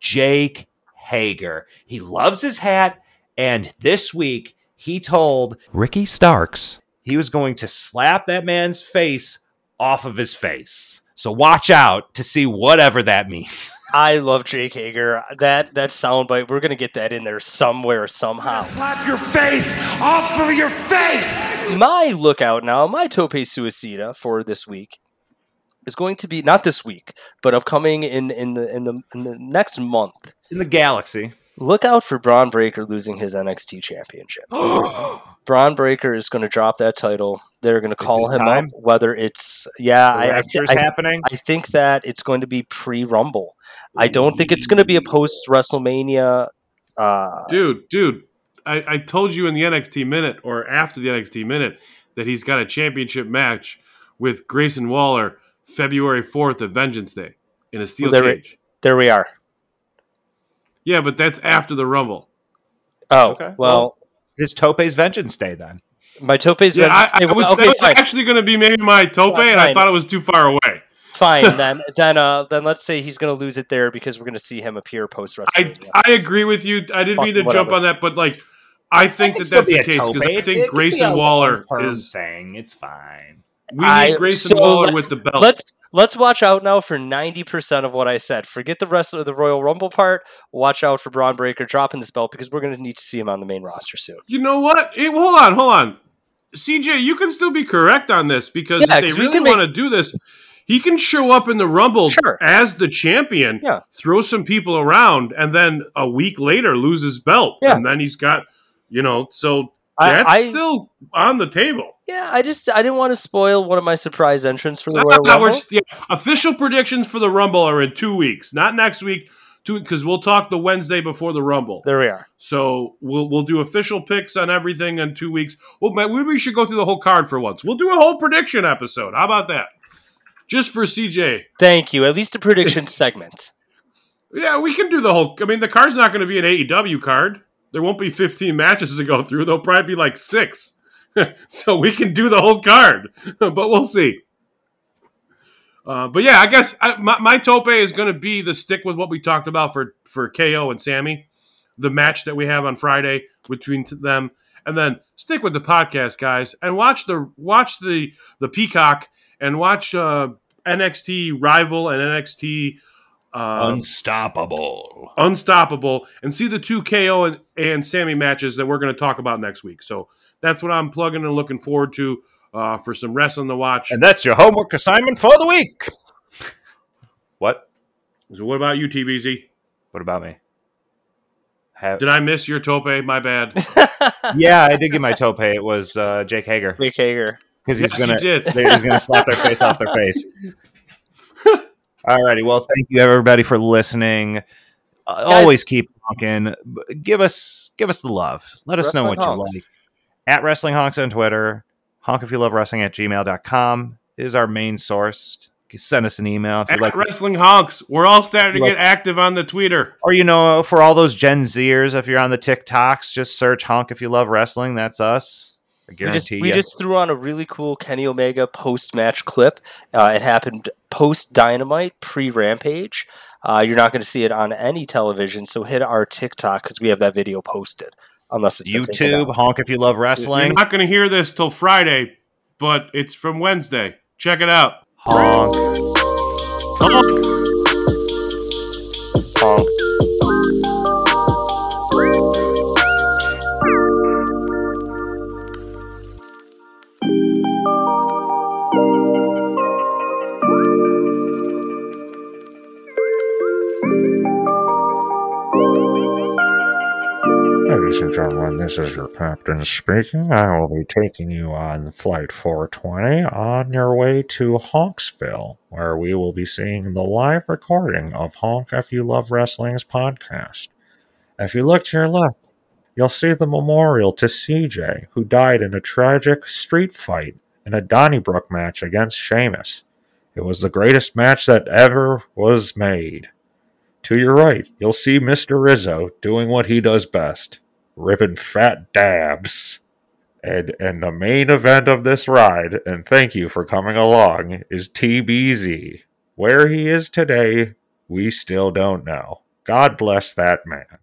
Jake Hager. He loves his hat, and this week he told Ricky Starks he was going to slap that man's face off of his face. So watch out to see whatever that means. I love Jake Hager. That that soundbite, we're going to get that in there somewhere, somehow. Slap your face off of your face. My lookout now, my Tope Suicida for this week is going to be not this week, but upcoming in in the in the in the next month. In the galaxy. Look out for Bron Breakker losing his NXT championship. Bron Breakker is going to drop that title. They're going to call him time? up. Whether it's yeah, I, I, Rapture's I, happening. I think that it's going to be pre Rumble. I don't think it's going to be a post WrestleMania. Uh, dude, dude, I, I told you in the NXT minute or after the NXT minute that he's got a championship match with Grayson Waller February 4th at Vengeance Day in a steel Well, there- cage. there we are. Yeah, but that's after the Rumble. Oh Okay. well, His tope's Vengeance Day then. my Tope's Yeah, I, Vengeance- I was, okay, that was actually going to be maybe my tope, Fine, and I thought it was too far away. fine. Then then uh then let's say he's going to lose it there because we're going to see him appear post I I agree with you. I didn't Fuck, mean to jump on that, but like, I think It could that that's the case because I It- it think could Grayson Waller is saying It's fine. We need Grayson so Waller with the belt. Let's let's watch out now for ninety percent of what I said. Forget the rest of the Royal Rumble part. Watch out for Bron Breakker dropping this belt because we're going to need to see him on the main roster soon. You know what? Eh, hold on, hold on. CJ, you can still be correct on this because Yeah, if they really want to do this, he can show up in the Rumble Sure. as the champion, Yeah. throw some people around, and then a week later lose his belt. Yeah. And then he's got, you know, so that's I- still on the table. Yeah, I just I didn't want to spoil one of my surprise entrants for the Royal Rumble. yeah, official predictions for the Rumble are in two weeks, not next week, because we'll talk the Wednesday before the Rumble. There we are. So we'll we'll do official picks on everything in two weeks. Well, maybe we should go through the whole card for once. We'll do a whole prediction episode. How about that? Just for CJ. Thank you. At least a prediction segment. Yeah, we can do the whole. I mean, the card's not going to be an AEW card. There won't be 15 matches to go through. There'll probably be like six. so we can do the whole card, but we'll see. Uh, but yeah, I guess I, my, my tope is going to be the stick with what we talked about for for KO and Sami, the match that we have on Friday between them, and then stick with the podcast, guys, and watch the watch the the Peacock and watch uh, NXT Rival and NXT uh, Unstoppable. Unstoppable and see the two KO and, and Sami matches that we're going to talk about next week. So that's what I'm plugging and looking forward to uh, for some wrestling to watch. And that's your homework assignment for the week. What? So what about you, TBZ? What about me? Have, Did I miss your tope? My bad. yeah, I did get my tope. It was uh, Jake Hager Jake Hager. because he's Yes, gonna you did. he's gonna slap their face off their face. Alrighty, well, thank you everybody for listening. Uh, always keep honking. Give us give us the love. Let us know Wrestling what you like. At Wrestling Honks on Twitter. Honk if you love wrestling at gmail.com is our main source. Send us an email if you At like Wrestling Honks, we're all starting to Like- get active on the Twitter. Or you know, for all those Gen Zers, if you're on the TikToks, just search "honk" if you love wrestling. That's us. I We just, guarantee we you. just threw on a really cool Kenny Omega post match clip. Uh, it happened post Dynamite, pre Rampage. Uh, you're not going to see it on any television, so hit our TikTok because we have that video posted. Unless it's been taken YouTube "honk" if you love wrestling. You're not going to hear this till Friday, but it's from Wednesday. Check it out. Honk. Honk. Honk. Ladies and gentlemen, this is your captain speaking. I will be taking you on Flight 420 on your way to Honksville, where we will be seeing the live recording of Honk If You Love Wrestling's podcast. If you look to your left, you'll see the memorial to CJ, who died in a tragic street fight in a Donnybrook match against Sheamus. It was the greatest match that ever was made. To your right, you'll see Mr. Rizzo doing what he does best ripping fat dabs. And, and the main event of this ride, and thank you for coming along, is TBZ. Where he is today, we still don't know. God bless that man.